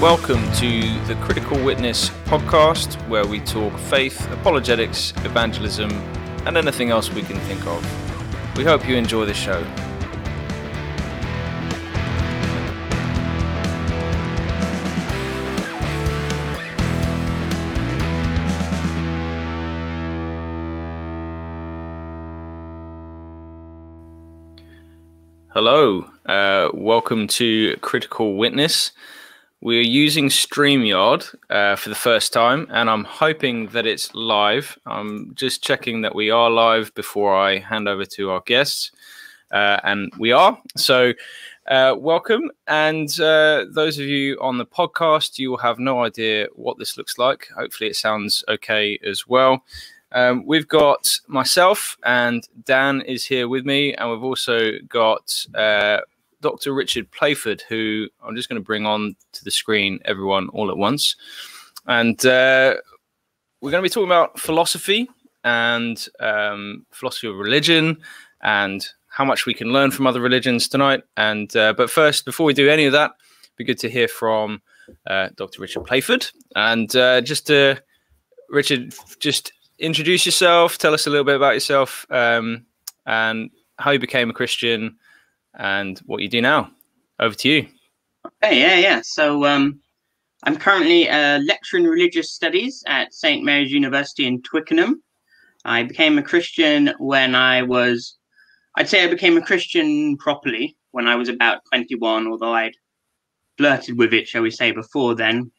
Welcome to the Critical Witness podcast, where we talk faith, apologetics, evangelism, and anything else we can think of. We hope you enjoy the show. Welcome to Critical Witness. We're using StreamYard uh, for the first time, and I'm hoping that it's live. I'm just checking that we are live before I hand over to our guests, uh, and we are. So, uh, welcome. And uh, those of you on the podcast, you will have no idea what this looks like. Hopefully, it sounds okay as well. Um, we've got myself and Dan is here with me, and we've also got uh, Dr. Richard Playford, who I'm just going to bring on to the screen, everyone, all at once. And uh, we're going to be talking about philosophy and um, philosophy of religion and how much we can learn from other religions tonight. And uh, but first, before we do any of that, it'd be good to hear from uh, Dr. Richard Playford. And uh, just to Richard, just introduce yourself. Tell us a little bit about yourself um, and how you became a Christian and what you do now. Over to you. Okay, yeah, yeah. So um, I'm currently a lecturer in religious studies at St. Mary's University in Twickenham. I became a Christian when I was, I'd say I became a Christian properly when I was about 21, although I'd flirted with it, shall we say, before then.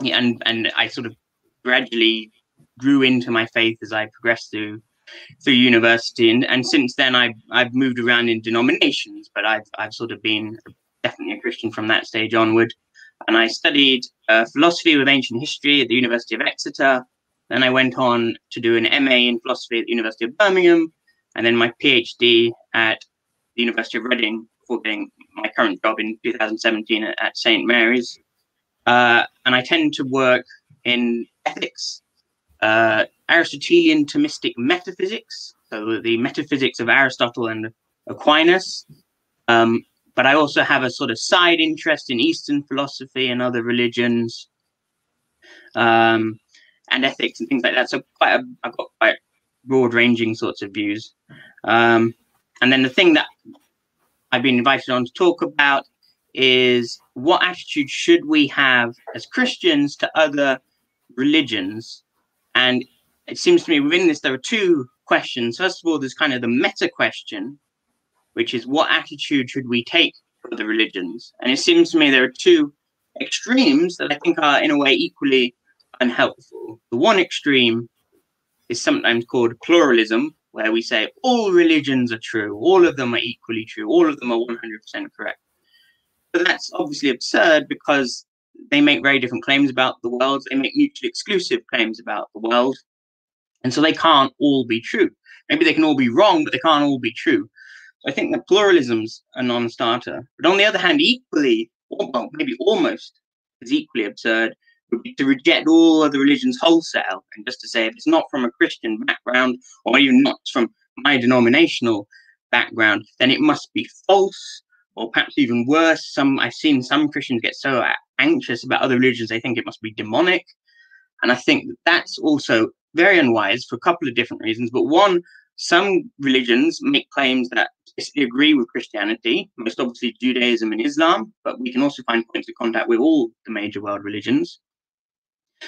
Yeah, and, and I sort of gradually grew into my faith as I progressed through through university, and, and since then I've I've moved around in denominations, but I've I've sort of been definitely a Christian from that stage onward. And I studied uh, philosophy with ancient history at the University of Exeter. Then I went on to do an MA in philosophy at the University of Birmingham, and then my PhD at the University of Reading before getting my current job in 2017 at, at St. Mary's. Uh, and I tend to work in ethics uh, Aristotelian Thomistic metaphysics, so the metaphysics of Aristotle and Aquinas. Um, but I also have a sort of side interest in Eastern philosophy and other religions, um, and ethics and things like that. So quite a, I've got quite broad-ranging sorts of views. Um, and then the thing that I've been invited on to talk about is what attitude should we have as Christians to other religions and it seems to me within this, there are two questions. First of all, there's kind of the meta question, which is what attitude should we take for the religions? And it seems to me there are two extremes that I think are, in a way, equally unhelpful. The one extreme is sometimes called pluralism, where we say all religions are true, all of them are equally true, all of them are 100% correct. But that's obviously absurd because they make very different claims about the world. They make mutually exclusive claims about the world. And so they can't all be true. Maybe they can all be wrong, but they can't all be true. So I think that pluralism's a non starter. But on the other hand, equally, or well, maybe almost as equally absurd, would be to reject all other religions wholesale and just to say if it's not from a Christian background or even not from my denominational background, then it must be false or perhaps even worse. Some I've seen some Christians get so uh, anxious about other religions they think it must be demonic, and I think that's also very unwise for a couple of different reasons. But one, some religions make claims that agree with Christianity, most obviously Judaism and Islam, but we can also find points of contact with all the major world religions.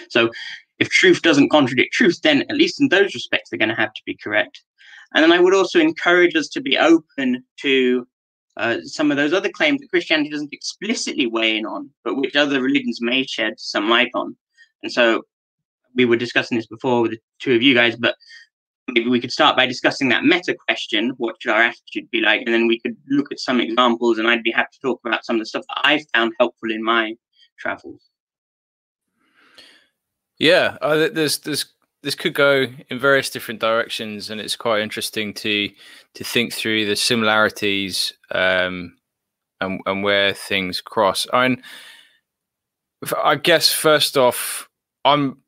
So if truth doesn't contradict truth, then at least in those respects, they're going to have to be correct. And then I would also encourage us to be open to uh, some of those other claims that Christianity doesn't explicitly weigh in on, but which other religions may shed some light on. And so we were discussing this before with the two of you guys, but maybe we could start by discussing that meta question what should our attitude be like? And then we could look at some examples, and I'd be happy to talk about some of the stuff that I've found helpful in my travels. Yeah, uh, there's there's this could go in various different directions, and it's quite interesting to to think through the similarities um, and and where things cross. I mean, I guess first off, I'm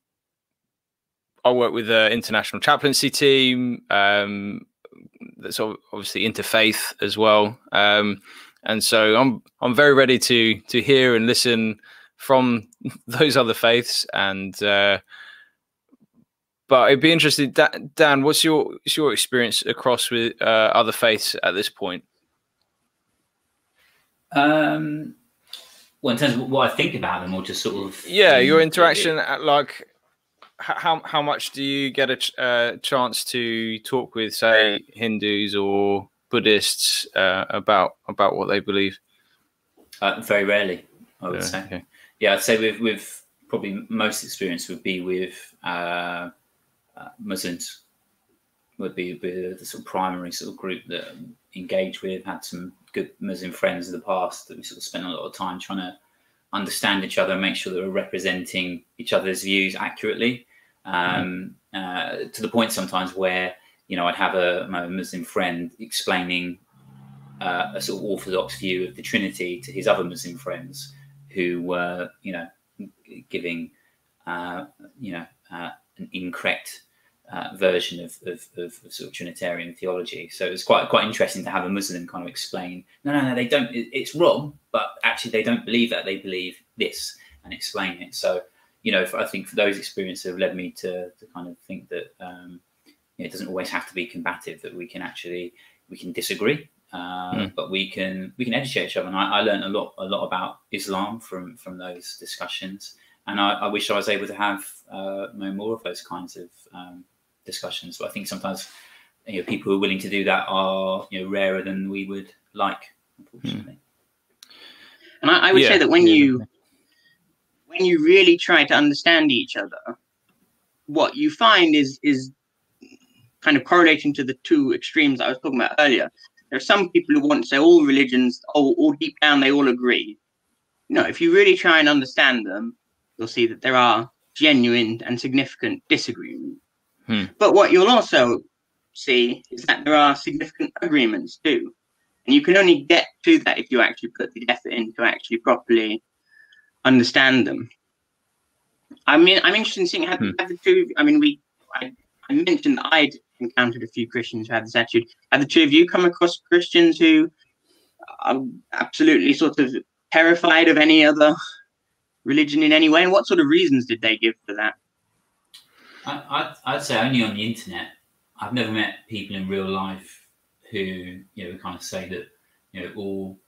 I work with the international chaplaincy team. Um, that's obviously interfaith as well. Um, and so I'm I'm very ready to to hear and listen from those other faiths. And uh, but I'd be interested, Dan. What's your what's your experience across with uh, other faiths at this point? Um, well, in terms of what I think about them, or just sort of yeah, your interaction at like how how much do you get a uh, chance to talk with, say, Hindus or Buddhists uh, about about what they believe? Uh, very rarely, I would yeah, say. Okay. Yeah, I'd say with with probably most experience would be with uh, uh, Muslims. Would be, be the sort of primary sort of group that engage with. Had some good Muslim friends in the past that we sort of spent a lot of time trying to understand each other and make sure that we're representing each other's views accurately. Um, uh, to the point sometimes where you know I'd have a my Muslim friend explaining uh, a sort of orthodox view of the Trinity to his other Muslim friends who were you know giving uh, you know uh, an incorrect uh, version of, of, of, sort of Trinitarian theology. So it's quite quite interesting to have a Muslim kind of explain, no, no, no, they don't. It's wrong, but actually they don't believe that. They believe this and explain it. So you know, I think for those experiences have led me to to kind of think that um, you know, it doesn't always have to be combative. That we can actually we can disagree, uh, mm. but we can we can educate each other. And I, I learned a lot a lot about Islam from from those discussions. And I, I wish I was able to have uh, more of those kinds of um, discussions. But I think sometimes you know people who are willing to do that are you know rarer than we would like, unfortunately. Mm. And I, I would yeah. say that when you when you really try to understand each other, what you find is is kind of correlating to the two extremes I was talking about earlier. There are some people who want to say all religions, all, all deep down, they all agree. No, if you really try and understand them, you'll see that there are genuine and significant disagreements. Hmm. But what you'll also see is that there are significant agreements too. And you can only get to that if you actually put the effort in to actually properly understand them. I mean, I'm interested in seeing how, hmm. the two. I mean, we. I, I, mentioned that I'd encountered a few Christians who had this attitude. Have the two of you come across Christians who are absolutely sort of terrified of any other religion in any way? And what sort of reasons did they give for that? I, I'd, I'd say only on the internet. I've never met people in real life who you know kind of say that you know all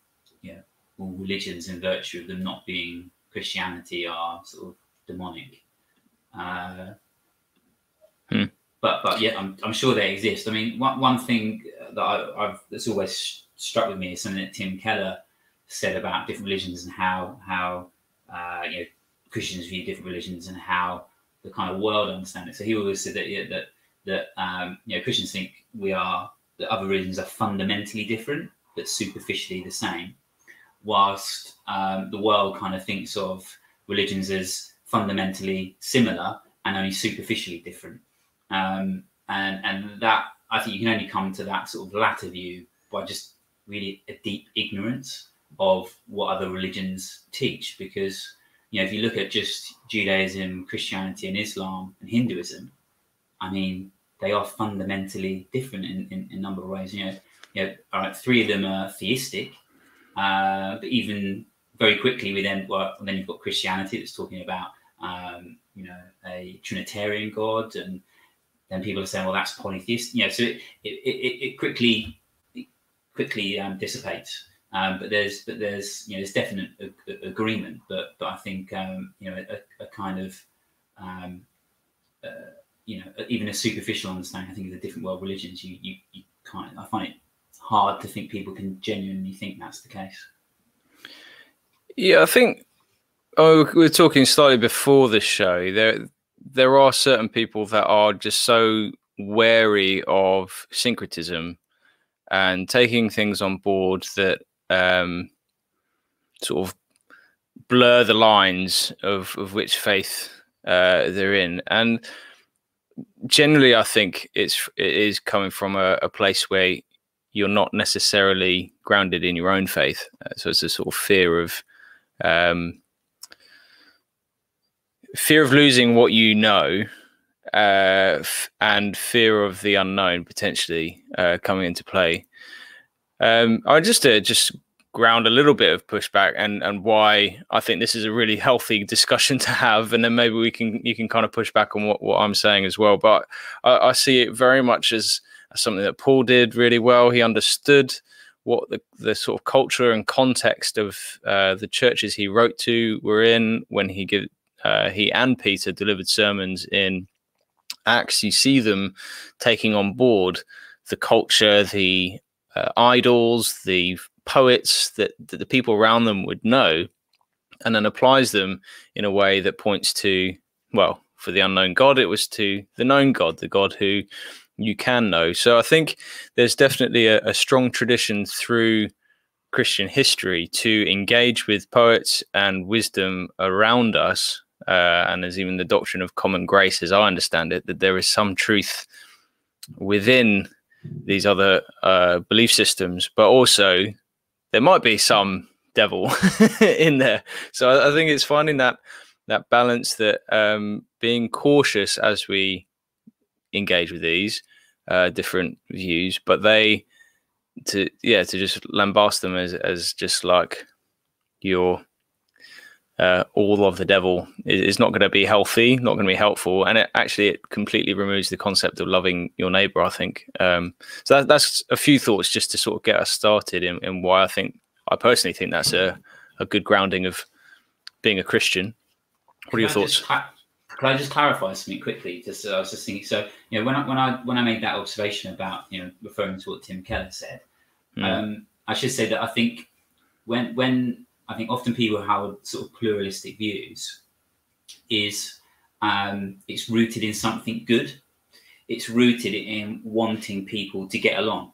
you know all religions in virtue of them not being Christianity are sort of demonic. Uh, hmm. But but yeah, I'm, I'm sure they exist. I mean, one, one thing that I, have that's always struck with me is something that Tim Keller said about different religions and how how uh, you know Christians view different religions and how the kind of world understand it. So he always said that yeah, that that um, you know Christians think we are that other religions are fundamentally different but superficially the same whilst um, the world kind of thinks of religions as fundamentally similar and only superficially different. Um, and and that I think you can only come to that sort of latter view by just really a deep ignorance of what other religions teach. Because you know, if you look at just Judaism, Christianity, and Islam and Hinduism, I mean, they are fundamentally different in, in, in a number of ways. You know, you know, all right, three of them are theistic, uh, but even very quickly, we then well, then you've got Christianity that's talking about um, you know a Trinitarian God, and then people are saying, well, that's polytheist. You know, so it it, it, it quickly it quickly um, dissipates. Um, but there's but there's you know there's definite ag- agreement, but but I think um, you know a, a kind of um, uh, you know even a superficial understanding I think of the different world religions you you, you can't I find it hard to think people can genuinely think that's the case. Yeah, I think. Oh, we were talking slightly before this show. There, there are certain people that are just so wary of syncretism and taking things on board that um, sort of blur the lines of, of which faith uh, they're in. And generally, I think it's it is coming from a, a place where you're not necessarily grounded in your own faith. Uh, so it's a sort of fear of um, fear of losing what you know, uh, f- and fear of the unknown potentially uh, coming into play. Um, I just to just ground a little bit of pushback and and why I think this is a really healthy discussion to have, and then maybe we can you can kind of push back on what, what I'm saying as well. But I, I see it very much as something that Paul did really well. He understood what the, the sort of culture and context of uh, the churches he wrote to were in when he give, uh, he and Peter delivered sermons in Acts. You see them taking on board the culture, the uh, idols, the poets that, that the people around them would know, and then applies them in a way that points to well, for the unknown God, it was to the known God, the God who you can know. So I think there's definitely a, a strong tradition through Christian history to engage with poets and wisdom around us. Uh, and there's even the doctrine of common grace, as I understand it, that there is some truth within these other uh, belief systems, but also there might be some devil in there. So I, I, think it's finding that that balance that um, being cautious as we engage with these uh, different views, but they to yeah to just lambast them as as just like your uh, all of the devil is, not going to be healthy, not going to be helpful, and it actually it completely removes the concept of loving your neighbor. I think um, so. That, that's a few thoughts just to sort of get us started in, in why I think I personally think that's a, a good grounding of being a Christian. What are your thoughts? Can I just clarify something quickly? Just uh, I was just thinking. So you know, when I when I when I made that observation about you know referring to what Tim Keller said, mm. um, I should say that I think when when I think often people have sort of pluralistic views, is um, it's rooted in something good. It's rooted in wanting people to get along,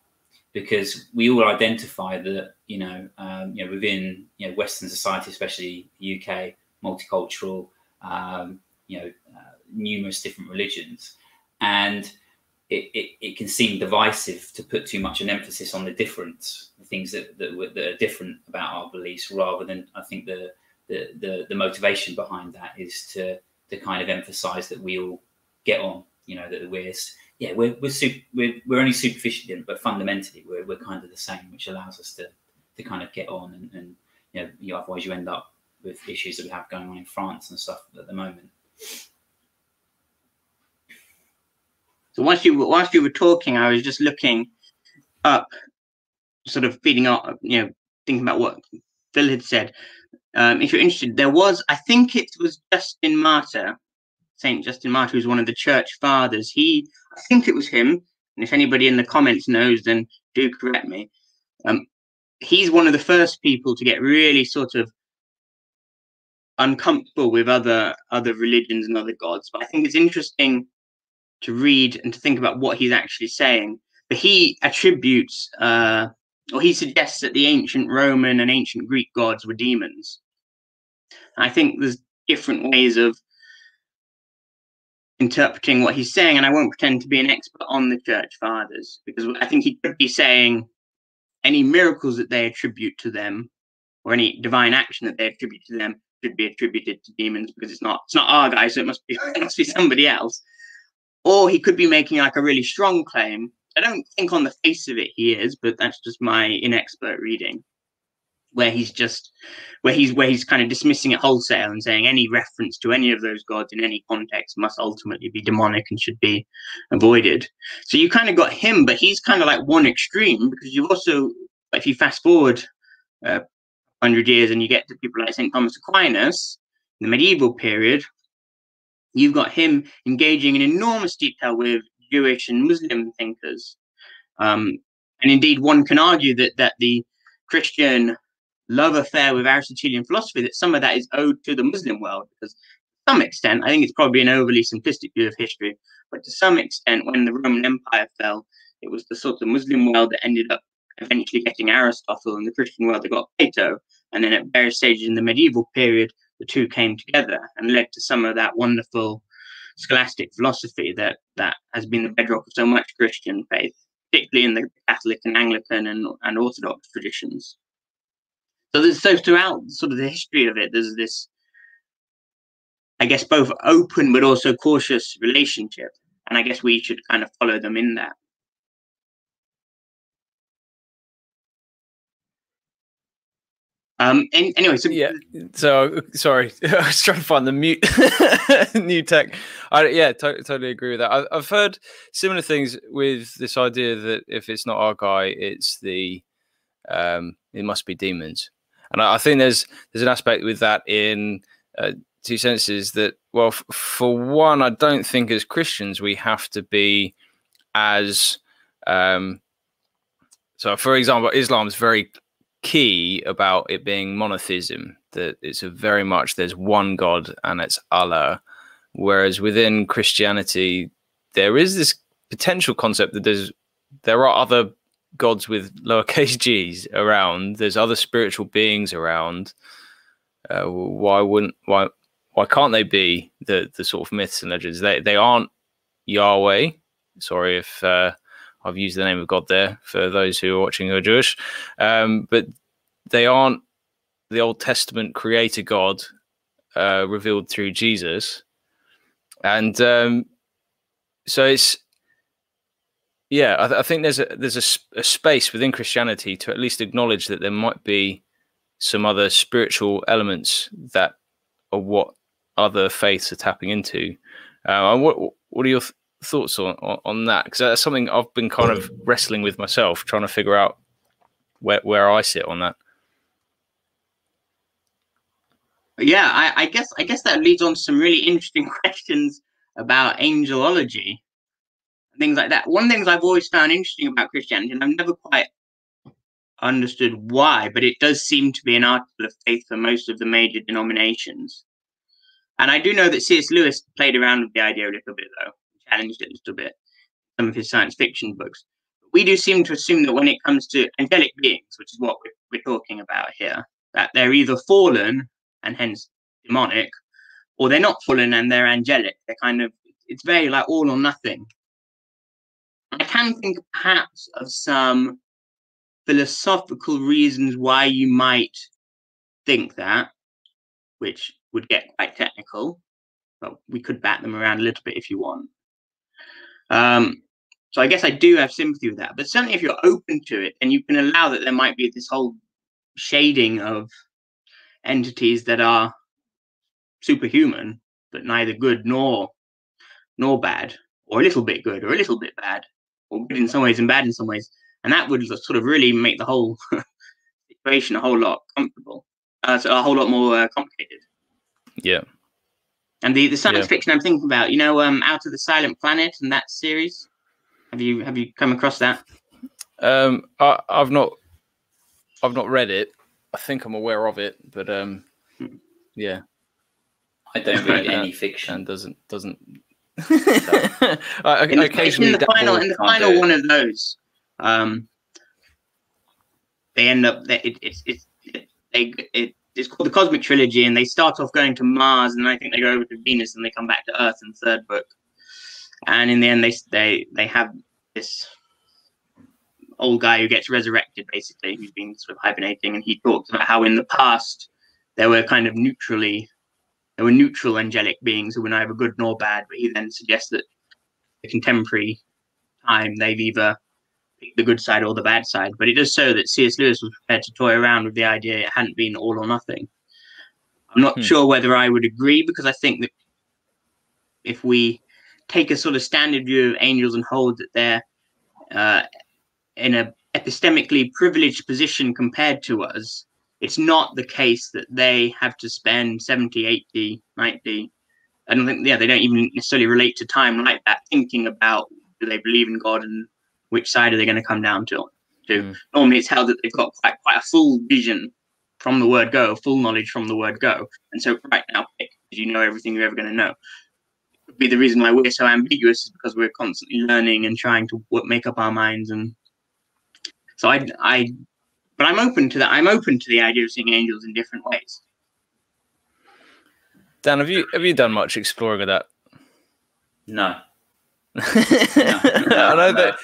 because we all identify that you know um, you know within you know Western society, especially the UK, multicultural. Um, you know uh, numerous different religions, and it, it, it, can seem divisive to put too much an emphasis on the difference, the things that, that, that, are different about our beliefs, rather than I think the, the the, the motivation behind that is to to kind of emphasize that we all get on. You know that we're yeah we're we're, super, we're, we're only superficially but fundamentally we're, we're kind of the same, which allows us to to kind of get on and, and you know otherwise you end up with issues that we have going on in France and stuff at the moment. So once you whilst you were talking, I was just looking up, sort of feeding up, you know, thinking about what Phil had said. Um, if you're interested, there was, I think it was Justin Martyr, Saint Justin Martyr, who's one of the church fathers. He, I think it was him. And if anybody in the comments knows, then do correct me. Um, he's one of the first people to get really sort of uncomfortable with other other religions and other gods. But I think it's interesting to read and to think about what he's actually saying. But he attributes, uh, or he suggests that the ancient Roman and ancient Greek gods were demons. I think there's different ways of interpreting what he's saying, and I won't pretend to be an expert on the church fathers because I think he could be saying any miracles that they attribute to them or any divine action that they attribute to them should be attributed to demons because it's not it's not our guy, so it must be it must be somebody else. Or he could be making like a really strong claim. I don't think on the face of it he is, but that's just my inexpert reading. Where he's just where he's where he's kind of dismissing it wholesale and saying any reference to any of those gods in any context must ultimately be demonic and should be avoided. So you kind of got him, but he's kind of like one extreme because you've also, if you fast forward uh, 100 years and you get to people like St. Thomas Aquinas in the medieval period, you've got him engaging in enormous detail with Jewish and Muslim thinkers. Um, and indeed, one can argue that, that the Christian love affair with Aristotelian philosophy, that some of that is owed to the Muslim world, because to some extent, I think it's probably an overly simplistic view of history, but to some extent, when the Roman Empire fell, it was the sort of Muslim world that ended up eventually getting Aristotle and the Christian world that got Plato. And then at various stages in the medieval period, the two came together and led to some of that wonderful scholastic philosophy that, that has been the bedrock of so much Christian faith, particularly in the Catholic and Anglican and, and Orthodox traditions. So there's so throughout sort of the history of it, there's this I guess, both open but also cautious relationship. And I guess we should kind of follow them in that. Um, and anyway, so yeah. So sorry, I was trying to find the mute new tech. I yeah, to- totally agree with that. I- I've heard similar things with this idea that if it's not our guy, it's the um, it must be demons. And I, I think there's there's an aspect with that in uh, two senses that well, f- for one, I don't think as Christians we have to be as um, so. For example, Islam is very key about it being monotheism that it's a very much there's one god and it's allah. Whereas within christianity there is this potential concept that there's there are other gods with lowercase g's around. There's other spiritual beings around. Uh, why wouldn't why why can't they be the the sort of myths and legends? They they aren't yahweh. Sorry if uh, I've used the name of God there for those who are watching who are Jewish, um, but they aren't the Old Testament creator God uh, revealed through Jesus, and um, so it's yeah. I, th- I think there's a there's a, a, space within Christianity to at least acknowledge that there might be some other spiritual elements that are what other faiths are tapping into. Uh, what what are your th- thoughts on, on, that? Because that's something I've been kind of wrestling with myself, trying to figure out where where I sit on that. Yeah, I, I guess I guess that leads on to some really interesting questions about angelology, things like that. One of the things I've always found interesting about Christianity, and I've never quite understood why, but it does seem to be an article of faith for most of the major denominations. And I do know that C.S. Lewis played around with the idea a little bit, though challenged it a little bit. Some of his science fiction books. We do seem to assume that when it comes to angelic beings, which is what we're, we're talking about here, that they're either fallen and hence demonic, or they're not fallen and they're angelic. They're kind of, it's very like all or nothing. I can think perhaps of some philosophical reasons why you might think that, which would get quite technical, but we could bat them around a little bit if you want. Um, so I guess I do have sympathy with that. But certainly, if you're open to it, and you can allow that there might be this whole shading of entities that are superhuman, but neither good nor nor bad, or a little bit good or a little bit bad, or good in some ways and bad in some ways, and that would sort of really make the whole situation a whole lot comfortable, uh, so a whole lot more uh, complicated. Yeah. And the, the science yeah. fiction I'm thinking about, you know, um, Out of the Silent Planet and that series. Have you have you come across that? Um, I, I've not, I've not read it. I think I'm aware of it, but um, hmm. yeah. I don't read any fiction. And doesn't doesn't. I, in, occasionally, in the final, in the final one of those, um, they end up. They, it, it, it, it, they it it's called the Cosmic Trilogy, and they start off going to Mars, and I think they go over to Venus, and they come back to Earth in the third book. And in the end, they they they have this old guy who gets resurrected, basically, who's been sort of hibernating, and he talks about how in the past there were kind of neutrally there were neutral angelic beings who were neither good nor bad. But he then suggests that the contemporary time they've either the good side or the bad side. But it does show that C.S. Lewis was prepared to toy around with the idea it hadn't been all or nothing. I'm not hmm. sure whether I would agree because I think that if we take a sort of standard view of angels and hold that they're uh, in a epistemically privileged position compared to us, it's not the case that they have to spend 70, 80, 90. I don't think, yeah, they don't even necessarily relate to time like that, thinking about do they believe in God and which side are they going to come down to? to. Mm. Normally, it's held that they've got quite quite a full vision from the word go, full knowledge from the word go, and so right now, because you know everything you're ever going to know. Could be the reason why we're so ambiguous is because we're constantly learning and trying to make up our minds, and so I, I, but I'm open to that. I'm open to the idea of seeing angels in different ways. Dan, have you have you done much exploring of that? No. no, no I know that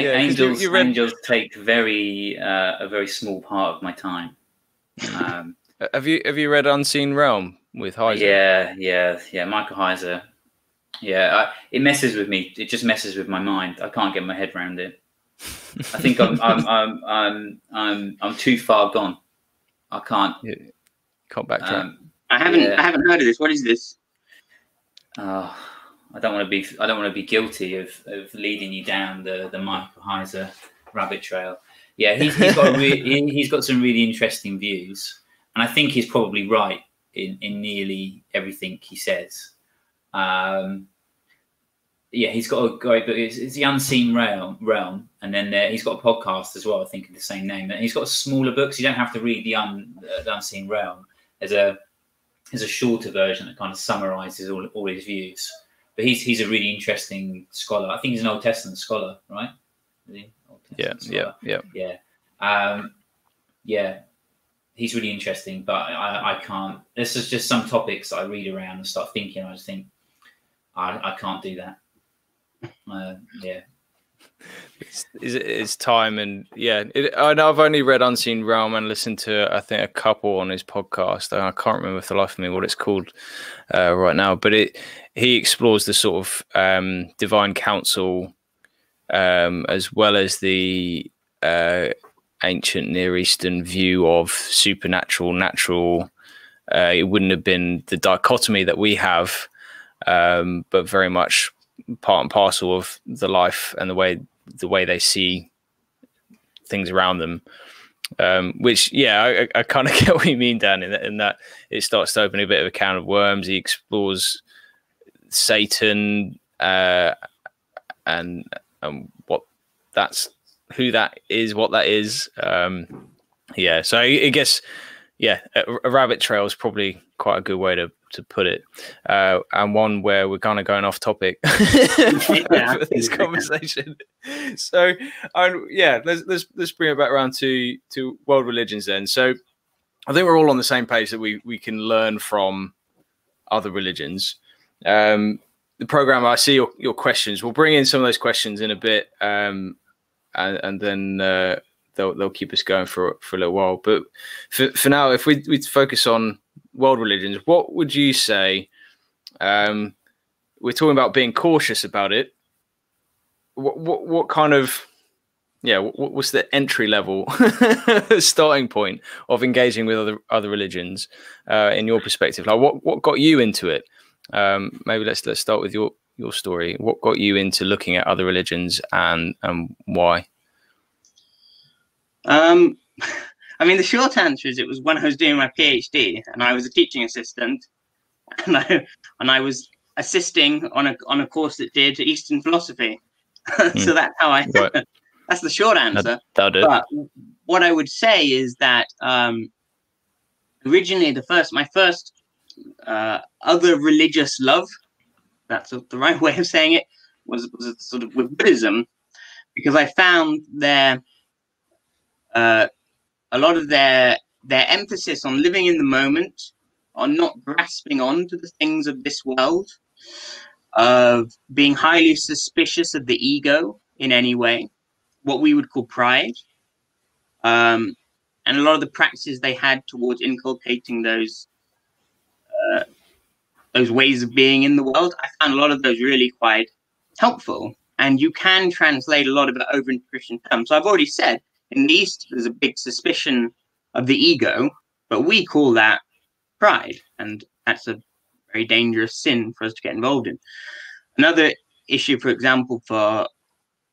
yeah, angels, you, you read... angels take very uh, a very small part of my time. Um, Have you have you read Unseen Realm with Heiser? Yeah, yeah, yeah. Michael Heiser. Yeah, I, it messes with me. It just messes with my mind. I can't get my head around it. I think I'm I'm, I'm I'm I'm I'm too far gone. I can't. Yeah. Can't backtrack. Um, I haven't yeah. I haven't heard of this. What is this? Oh, I don't want to be I don't want to be guilty of, of leading you down the the Michael Heiser rabbit trail. Yeah, he's, he's got re- he's got some really interesting views, and I think he's probably right in in nearly everything he says. Um, yeah, he's got a great book. It's, it's the Unseen Realm, realm, and then there, he's got a podcast as well. I think of the same name. And he's got smaller books. You don't have to read the, un, uh, the Unseen Realm. There's a there's a shorter version that kind of summarizes all, all his views. But he's he's a really interesting scholar. I think he's an Old Testament scholar, right? yeah, scholar. yeah, yeah, yeah. Um, yeah, he's really interesting, but I, I can't. This is just some topics I read around and start thinking. I just think I, I can't do that. Uh, yeah. It's, it's, time and yeah. It, I know I've only read Unseen Realm and listened to I think a couple on his podcast I can't remember for the life of me what it's called uh, right now. But it he explores the sort of um, divine council um, as well as the uh, ancient Near Eastern view of supernatural natural uh, it wouldn't have been the dichotomy that we have um, but very much part and parcel of the life and the way the way they see things around them. Um, which, yeah, I, I kind of get what you mean, Dan, in that, in that it starts to open a bit of a can of worms. He explores Satan uh, and and what that's who that is, what that is. Um, yeah, so I, I guess yeah, a, a, rabbit trail is probably quite a good way to to put it, uh, and one where we're kind of going off topic for this conversation. So, um, yeah, let's let's let's bring it back around to to world religions then. So, I think we're all on the same page that we we can learn from other religions. Um, the program, I see your your questions. We'll bring in some of those questions in a bit, um, and, and then. Uh, they'll they'll keep us going for for a little while. But for for now, if we we focus on world religions, what would you say? Um, we're talking about being cautious about it. What what, what kind of yeah, what, what's the entry level starting point of engaging with other other religions uh, in your perspective? Like, what what got you into it? Um, maybe let's let's start with your your story. What got you into looking at other religions and and why? Um, I mean, the short answer is it was when I was doing my PhD and I was a teaching assistant, and I and I was assisting on a on a course that did Eastern philosophy. so mm. that's how I. that's the short answer. That, but what I would say is that um, originally the first my first uh, other religious love, that's the right way of saying it, was was sort of with Buddhism, because I found there uh, a lot of their their emphasis on living in the moment, on not grasping on to the things of this world, of being highly suspicious of the ego in any way, what we would call pride, um, and a lot of the practices they had towards inculcating those uh, those ways of being in the world. I found a lot of those really quite helpful, and you can translate a lot of it over into Christian terms. So I've already said in the East, there's a big suspicion of the ego, but we call that pride. And that's a very dangerous sin for us to get involved in. Another issue, for example, for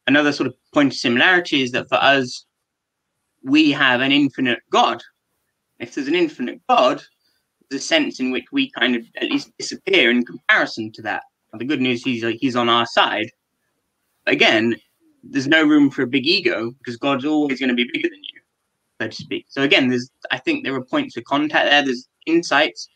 another sort of point of similarity is that for us, we have an infinite God. If there's an infinite God, there's a sense in which we kind of at least disappear in comparison to that. the good news is he's, he's on our side. Again, there's no room for a big ego because God's always going to be bigger than you, so to speak. So again, there's I think there are points of contact there. There's insights.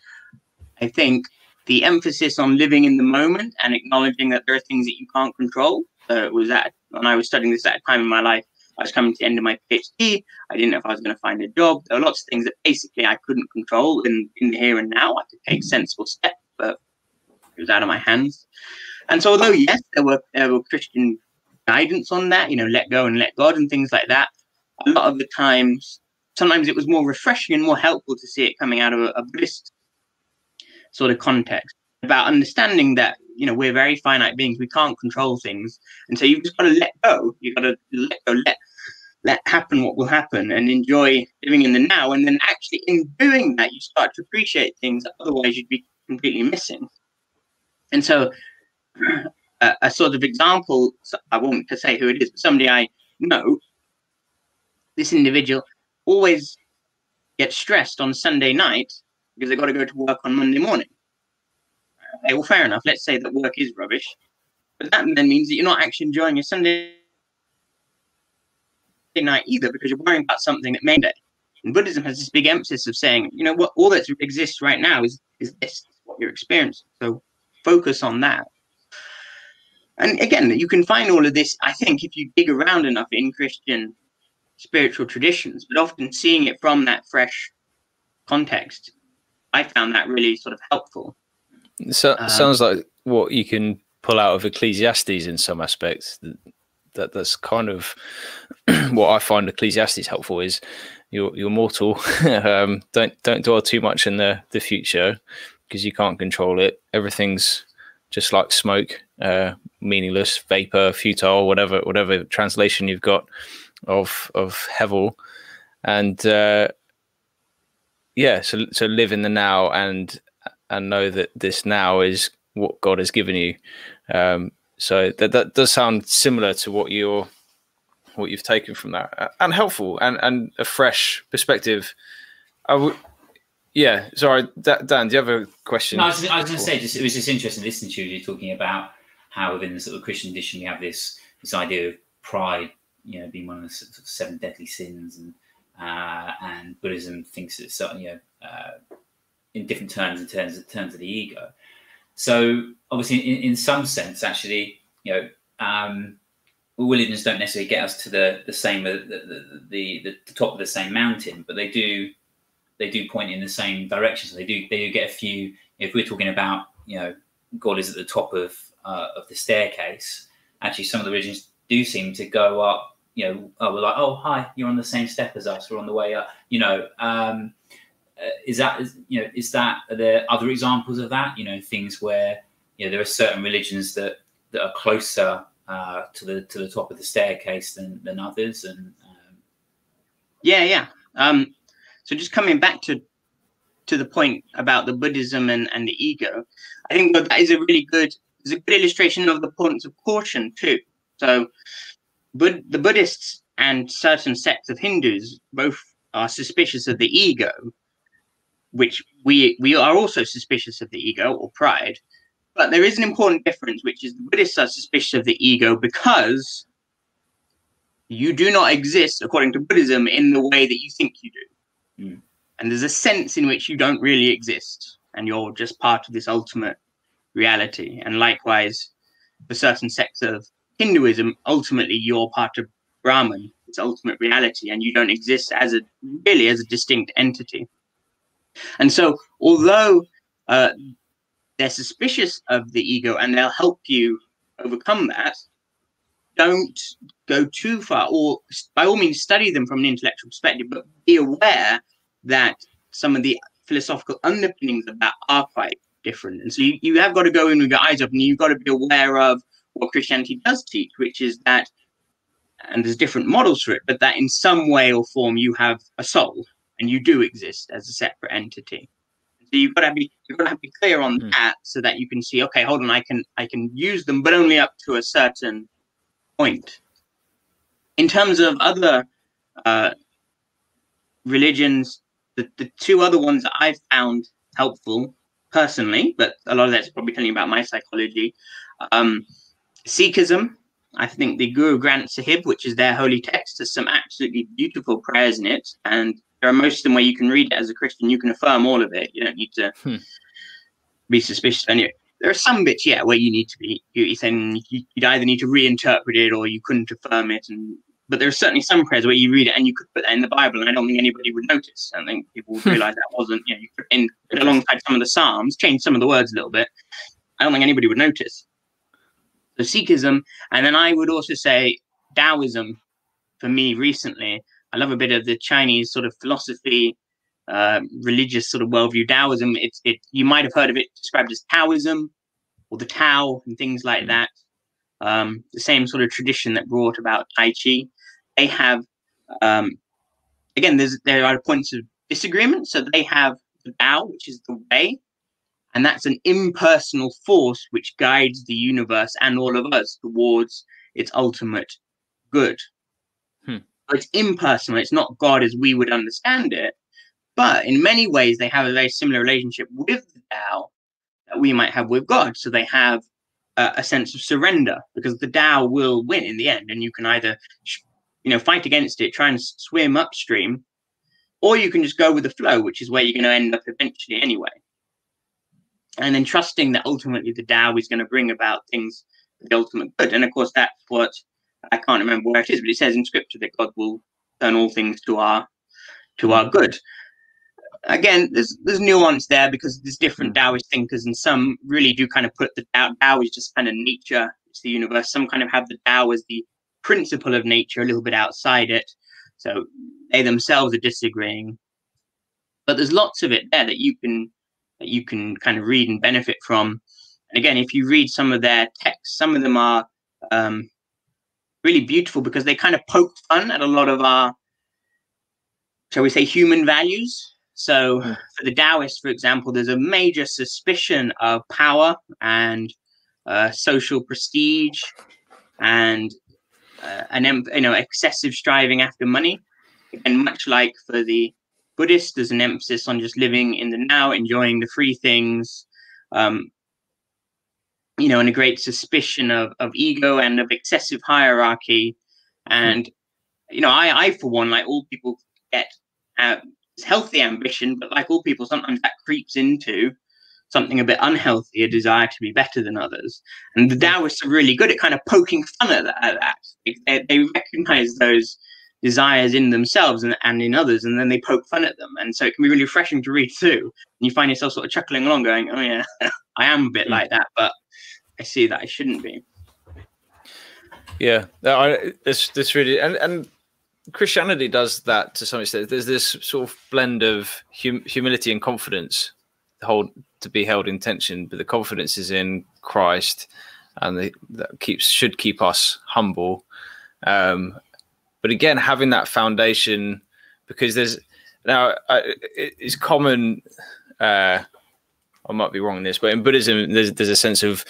I think the emphasis on living in the moment and acknowledging that there are things that you can't control. So it was that when I was studying this at a time in my life, I was coming to the end of my PhD. I didn't know if I was going to find a job. There were lots of things that basically I couldn't control in, in the here and now. I could take sensible steps, but it was out of my hands. And so, although yes, there were there were Christian guidance on that, you know, let go and let God and things like that. A lot of the times, sometimes it was more refreshing and more helpful to see it coming out of a, a Buddhist sort of context. About understanding that you know we're very finite beings we can't control things. And so you've just got to let go. You've got to let go let let happen what will happen and enjoy living in the now. And then actually in doing that you start to appreciate things otherwise you'd be completely missing. And so a, sort of example i won't say who it is but somebody i know this individual always gets stressed on sunday night because they've got to go to work on monday morning okay, well, fair enough. Let's say that work is rubbish, but that then means that you're not actually enjoying your Sunday night either because you're worrying about something that may day. And Buddhism has this big emphasis of saying, you know, what all that exists right now is is this what you're experiencing. So focus on that. And again, you can find all of this, I think, if you dig around enough in Christian spiritual traditions, but often seeing it from that fresh context, I found that really sort of helpful. So um, sounds like what you can pull out of Ecclesiastes in some aspects. That that's kind of what I find Ecclesiastes helpful is you're you're mortal. um, don't don't dwell too much in the the future because you can't control it. Everything's just like smoke, uh, meaningless, vapor, futile, whatever whatever translation you've got of of Hevel, and uh, yeah, so so live in the now and and know that this now is what God has given you. Um, so that that does sound similar to what you're what you've taken from that, and helpful and and a fresh perspective. I would. Yeah, sorry, Dan. Do you have a question? No, I was, was going to say, just, it was just interesting listening to you talking about how within the sort of Christian tradition we have this this idea of pride, you know, being one of the sort of seven deadly sins, and uh, and Buddhism thinks it's you know uh, in different terms in terms of terms of the ego. So obviously, in, in some sense, actually, you know, um, religions don't necessarily get us to the the same the the, the the top of the same mountain, but they do they do point in the same direction. So they do they do get a few. If we're talking about you know God is at the top of uh, of the staircase, actually some of the religions do seem to go up. You know, oh, we're like, oh hi, you're on the same step as us. We're on the way up. You know, um, uh, is that you know is that are there other examples of that? You know, things where you know there are certain religions that that are closer uh, to the to the top of the staircase than than others, and um... yeah, yeah. Um, so just coming back to to the point about the Buddhism and, and the ego, I think that is a really good is a good illustration of the points of caution too. So, the Buddhists and certain sects of Hindus both are suspicious of the ego, which we we are also suspicious of the ego or pride. But there is an important difference, which is the Buddhists are suspicious of the ego because you do not exist, according to Buddhism, in the way that you think you do. Mm. And there's a sense in which you don't really exist, and you're just part of this ultimate reality. And likewise, for certain sects of Hinduism, ultimately you're part of Brahman, its ultimate reality, and you don't exist as a really as a distinct entity. And so, although uh, they're suspicious of the ego and they'll help you overcome that, don't go too far, or by all means, study them from an intellectual perspective, but be aware that some of the philosophical underpinnings of that are quite different. And so, you, you have got to go in with your eyes open, you've got to be aware of what Christianity does teach, which is that, and there's different models for it, but that in some way or form you have a soul and you do exist as a separate entity. So you've got to be you've got to be clear on mm. that so that you can see, okay, hold on, I can I can use them, but only up to a certain point. In terms of other uh, religions, the, the two other ones that I've found helpful personally, but a lot of that's probably telling you about my psychology. Um, Sikhism, I think the Guru Granth Sahib, which is their holy text, has some absolutely beautiful prayers in it, and there are most of them where you can read it as a Christian, you can affirm all of it. You don't need to hmm. be suspicious anyway. There are some bits, yeah, where you need to be. You, saying you'd either need to reinterpret it or you couldn't affirm it, and but there are certainly some prayers where you read it and you could put that in the Bible, and I don't think anybody would notice. I think people would hmm. realize that wasn't, you know, you put in put alongside some of the Psalms, change some of the words a little bit. I don't think anybody would notice. So Sikhism, and then I would also say Taoism for me recently I love a bit of the Chinese sort of philosophy, uh, religious sort of worldview. Taoism. It's it. You might have heard of it described as Taoism, or the Tao, and things like that. Um, the same sort of tradition that brought about Tai Chi. They have, um, again, there's there are points of disagreement. So they have the Tao, which is the way, and that's an impersonal force which guides the universe and all of us towards its ultimate good. Hmm. It's impersonal, it's not God as we would understand it. But in many ways, they have a very similar relationship with the Tao that we might have with God. So they have a, a sense of surrender because the Tao will win in the end. And you can either, you know, fight against it, try and swim upstream, or you can just go with the flow, which is where you're going to end up eventually anyway and then trusting that ultimately the Tao is going to bring about things for the ultimate good. And of course, that's what I can't remember where it is, but it says in Scripture that God will turn all things to our to our mm-hmm. good. Again, there's there's nuance there because there's different Taoist thinkers, and some really do kind of put the Tao, Tao is just kind of nature, it's the universe. Some kind of have the Tao as the principle of nature, a little bit outside it. So they themselves are disagreeing. But there's lots of it there that you can that you can kind of read and benefit from. And again, if you read some of their texts, some of them are um, really beautiful because they kind of poke fun at a lot of our, shall we say, human values. So mm. for the Taoists, for example, there's a major suspicion of power and uh, social prestige and uh, an you know excessive striving after money. And much like for the Buddhist, there's an emphasis on just living in the now, enjoying the free things, um, you know, and a great suspicion of, of ego and of excessive hierarchy. And, you know, I, I for one, like all people get uh, healthy ambition, but like all people, sometimes that creeps into something a bit unhealthy, a desire to be better than others. And the Taoists are really good at kind of poking fun at that. At that. They, they recognize those desires in themselves and, and in others, and then they poke fun at them. And so it can be really refreshing to read through. And you find yourself sort of chuckling along, going, "Oh yeah, I am a bit mm. like that, but I see that I shouldn't be." Yeah, I, this this really and and Christianity does that to some extent. There's this sort of blend of hum, humility and confidence, hold to be held in tension, but the confidence is in Christ, and the, that keeps should keep us humble. Um, but again, having that foundation, because there's now it's common. Uh, I might be wrong in this, but in Buddhism, there's there's a sense of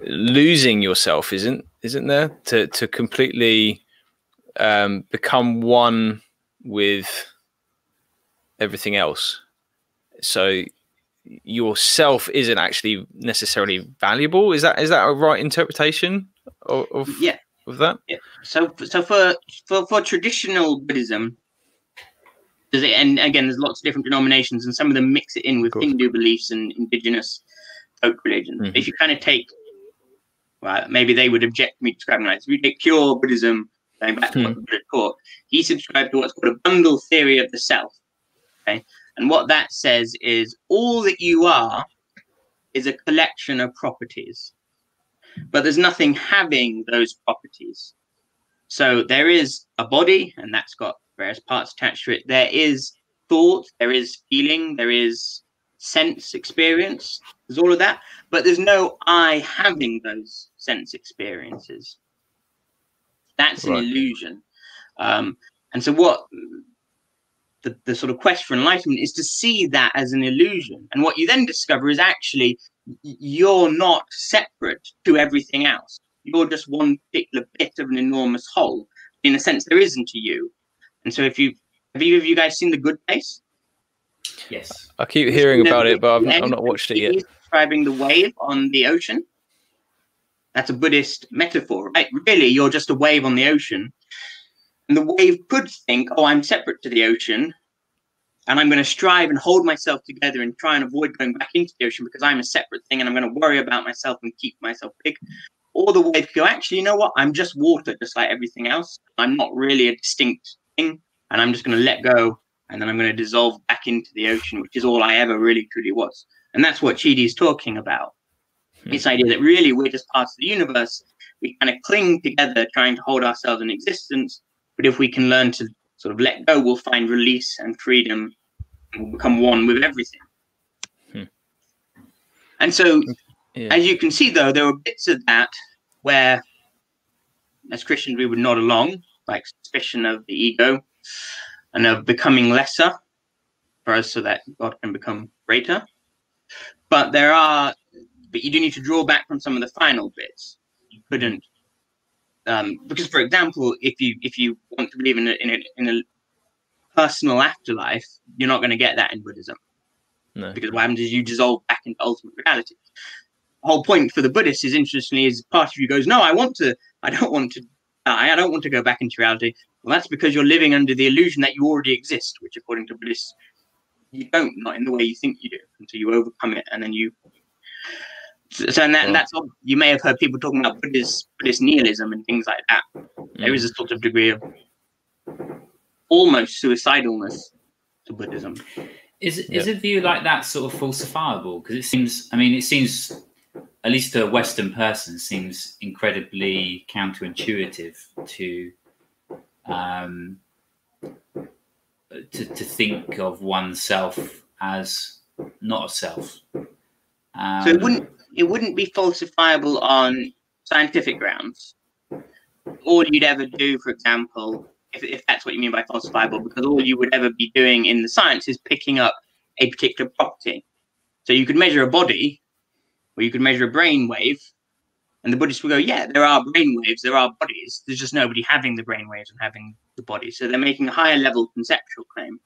losing yourself, isn't isn't there? To to completely um, become one with everything else. So yourself isn't actually necessarily valuable. Is that is that a right interpretation of, of yeah of that? Yeah. So, so for for for traditional Buddhism, does it? And again, there's lots of different denominations, and some of them mix it in with Hindu beliefs and indigenous folk religions. Mm-hmm. If you kind of take, well, maybe they would object to me describing that. If you take pure Buddhism, going back to mm-hmm. what Buddha taught, he subscribed to what's called a bundle theory of the self. Okay, and what that says is all that you are is a collection of properties but there's nothing having those properties. So there is a body, and that's got various parts attached to it. There is thought, there is feeling, there is sense experience. There's all of that, but there's no I having those sense experiences. That's an right. illusion. Um, and so, what the, the sort of quest for enlightenment is to see that as an illusion. And what you then discover is actually you're not separate to everything else. You're just one particular bit of an enormous whole. In a sense, there isn't a you. And so, if you have you of you guys seen The Good Place? Yes. I keep hearing about it, but I've, I've not watched it yet. Describing the wave on the ocean. That's a Buddhist metaphor, right? Really, you're just a wave on the ocean. And the wave could think, oh, I'm separate to the ocean and I'm going to strive and hold myself together and try and avoid going back into the ocean because I'm a separate thing and I'm going to worry about myself and keep myself big. Or the wave could go, actually, you know what? I'm just water, just like everything else. I'm not really a distinct thing, and I'm just going to let go, and then I'm going to dissolve back into the ocean, which is all I ever really truly was. And that's what Chidi is talking about. Hmm. This idea that really we're just parts of the universe. We kind of cling together, trying to hold ourselves in existence. But if we can learn to sort of let go we'll find release and freedom and will become one with everything. Hmm. And so, Yeah. as you can see, though, there are bits of that where, as Christians, we would nod along, like suspicion of the ego and of becoming lesser for us so that God can become greater. But there are, but you do need to draw back from some of the final bits. You couldn't, um, because for example, if you if you want to believe in a, in a, in a personal afterlife, you're not going to get that in Buddhism No. because what happens is you dissolve back into ultimate reality. The whole point for the Buddhists is interestingly is part of you goes, no, I want to, I don't want to die, I don't want to go back into reality. Well, that's because you're living under the illusion that you already exist, which according to Buddhists, you don't, not in the way you think you do, until you overcome it, and then you. So, so and that, Well- that's all, you may have heard people talking about Buddhist Buddhist nihilism and things like that. There is a sort of degree of almost suicidalness to Buddhism. Is is a view like that sort of falsifiable? Because it seems, I mean, it seems, at least to a Western person, seems incredibly counterintuitive to, um, to to think of oneself as not a self. Um, So it wouldn't it wouldn't be falsifiable on scientific grounds. All you'd ever do, for example, if, if that's what you mean by falsifiable, because all you would ever be doing in the science is picking up a particular property. So you could measure a body, or you could measure a brain wave, and the Buddhists will go, yeah, there are brain waves, there are bodies. There's just nobody having the brain waves and having the body. So they're making a higher level conceptual claim.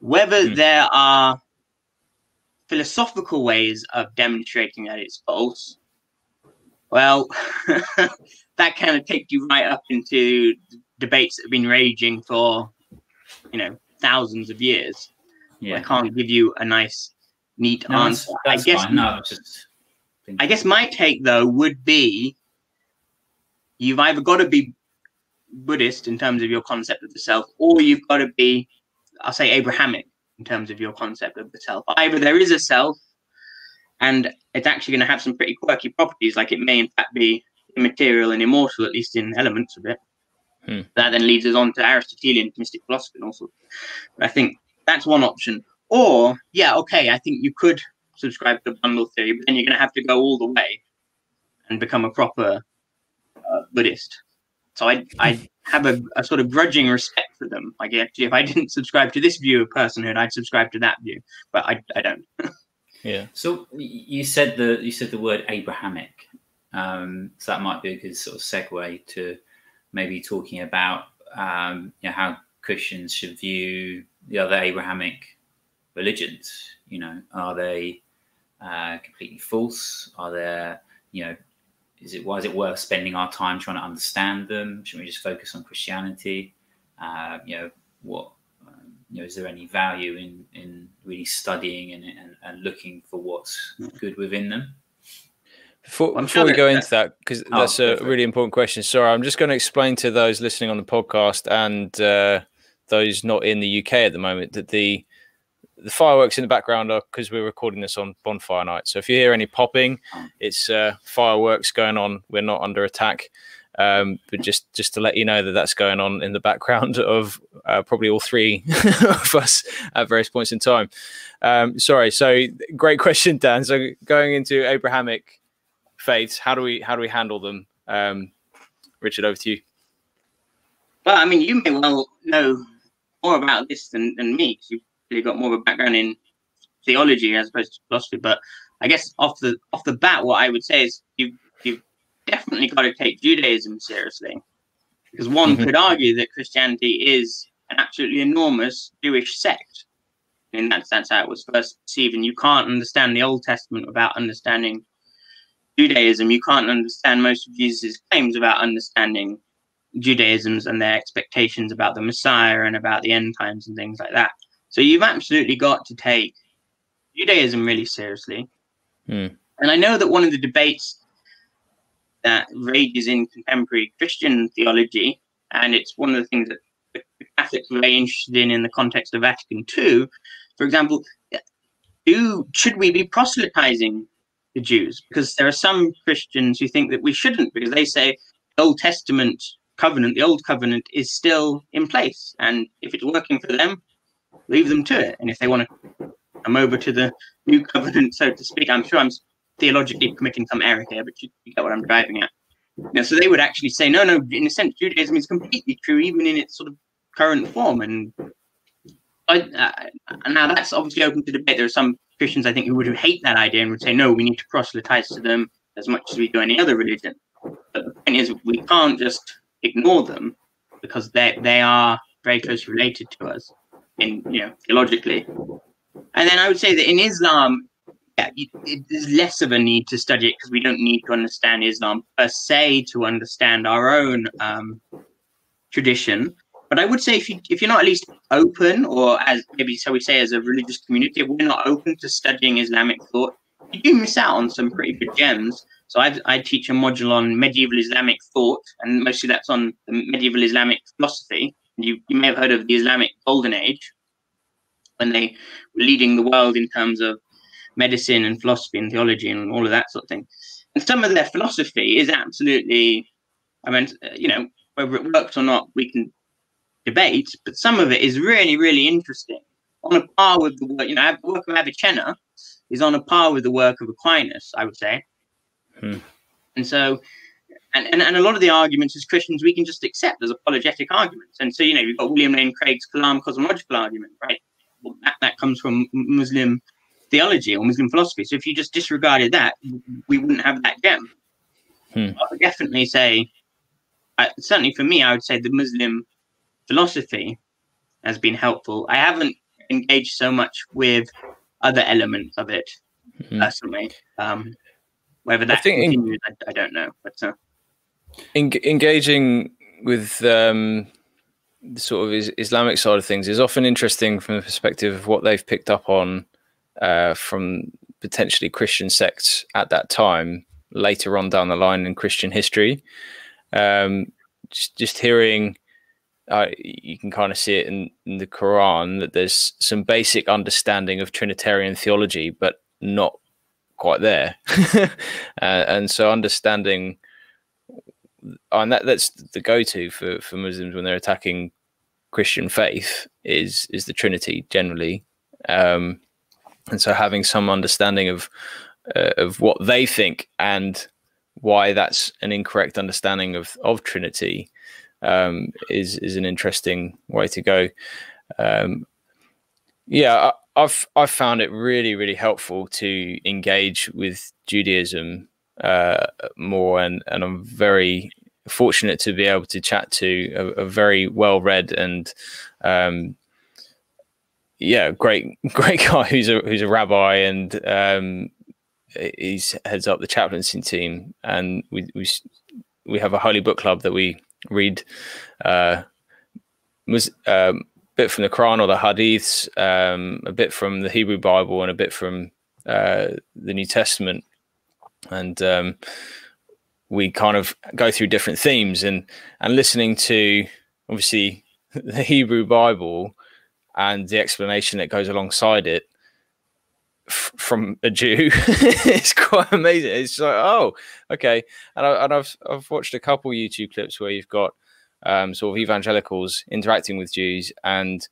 Whether Hmm. there are philosophical ways of demonstrating that it's false, well, that kind of takes you right up into debates that have been raging for, you know, thousands of years. I can't give you a nice, neat No, answer. that's I guess fine. No, just. I guess my take though would be you've either got to be Buddhist in terms of your concept of the self, or you've got to be, I'll say Abrahamic in terms of your concept of the self. Either there is a self and it's actually going to have some pretty quirky properties, like it may in fact be immaterial and immortal, at least in elements of it. Hmm. That then leads us on to Aristotelian Thomistic philosophy and all sorts. I think that's one option. Or, yeah, okay, I think you could subscribe to the bundle theory, but then you're going to have to go all the way and become a proper uh, Buddhist. So I I have a, a sort of grudging respect for them. Like actually, if I didn't subscribe to this view of personhood, I'd subscribe to that view, but I, I don't. Yeah. So you said the you said the word Abrahamic, um, so that might be a good sort of segue to maybe talking about um, you know, how Christians should view the other Abrahamic religions. You know, are they uh, completely false? Are there you know is it why is it worth spending our time trying to understand them? Should we just focus on Christianity? Uh, you know what um, you know is there any value in in really studying and, and, and looking for what's good within them Before, before sure we go into that, because Oh, that's a for really important question. Sorry, I'm just going to explain to those listening on the podcast and uh, those not in the UK at the moment that the the fireworks in the background are because we're recording this on bonfire night. So if you hear any popping, it's uh, fireworks going on. We're not under attack. Um, but just just to let you know that that's going on in the background of uh, probably all three of us at various points in time. Um, sorry. So great question, Dan. So going into Abrahamic faiths, how do we how do we handle them? Um, Richard, over to you. Well, I mean, you may well know more about this than, than me because you've got more of a background in theology as opposed to philosophy. But I guess off the off the bat, what I would say is you you've definitely got to take Judaism seriously because one Mhm. could argue that Christianity is an absolutely enormous Jewish sect. And that's that's how it was first perceived. And you can't understand the Old Testament without understanding Judaism. You can't understand most of Jesus' claims without understanding Judaism's and their expectations about the Messiah and about the end times and things like that. So you've absolutely got to take Judaism really seriously. Hmm. And I know that one of the debates that rages in contemporary Christian theology, and it's one of the things that the the Catholics are very interested in in the context of Vatican II, for example, do should we be proselytizing the Jews? Because there are some Christians who think that we shouldn't, because they say the Old Testament covenant, the old covenant, is still in place. And if it's working for them, leave them to it. And if they want to come over to the new covenant, so to speak, I'm sure I'm theologically committing some error here, but you, you get what I'm driving at. So they would actually say, no, no, in a sense, Judaism is completely true, even in its sort of current form. And I, uh, now that's obviously open to debate. There are some Christians, I think, who would hate that idea and would say, no, we need to proselytize to them as much as we do any other religion. But the point is, we can't just ignore them because they they are very closely related to us in you know theologically. And then I would say that in Islam, yeah, it, there's less of a need to study it because we don't need to understand Islam per se to understand our own um, tradition. But I would say if you if you're not at least open, or as maybe so we say as a religious community, if we're not open to studying Islamic thought, you do miss out on some pretty good gems. So I, I teach a module on medieval Islamic thought, and mostly that's on medieval Islamic philosophy. You, you may have heard of the Islamic Golden Age, when they were leading the world in terms of medicine and philosophy and theology and all of that sort of thing. And some of their philosophy is absolutely, I mean, you know, whether it works or not, we can debate, but some of it is really, really interesting. On a par with the work, you know, the work of Avicenna is on a par with the work of Aquinas, I would say. Hmm. And so, and, and, and a lot of the arguments as Christians we can just accept as apologetic arguments. And so, you know, you've got William Lane Craig's Kalam cosmological argument, right? Well, that, that comes from Muslim theology or Muslim philosophy. So if you just disregarded that, we wouldn't have that gem. Hmm. I would definitely say, uh, certainly for me, I would say the Muslim philosophy has been helpful. I haven't engaged so much with other elements of it hmm personally. Um, whether that I think continues, in, I, I, don't know. But uh, in, engaging with um, the sort of Islamic side of things is often interesting from the perspective of what they've picked up on uh, from potentially Christian sects at that time, later on down the line in Christian history. Um, just, just, hearing, uh, you can kind of see it in, in the Quran that there's some basic understanding of Trinitarian theology, but not quite there. uh, and so understanding, and that, that's the go-to for, for Muslims when they're attacking Christian faith is is the Trinity generally. Um, and so having some understanding of uh, of what they think and why that's an incorrect understanding of of Trinity um, is is an interesting way to go. Um, yeah, I've I've found it really really helpful to engage with Judaism uh, more, and and I'm very fortunate to be able to chat to a, a very well read and um, yeah, great great guy who's a who's a rabbi and um, he's heads up the chaplaincy team, and we we we have a holy book club that we read. Uh, was um, bit from the Quran or the Hadiths, um, a bit from the Hebrew Bible, and a bit from uh, the New Testament. And um, we kind of go through different themes and and listening to obviously the Hebrew Bible and the explanation that goes alongside it f- from a Jew it's quite amazing. It's like, oh, okay. And, I, and I've I've watched a couple YouTube clips where you've got um, sort of evangelicals interacting with Jews, and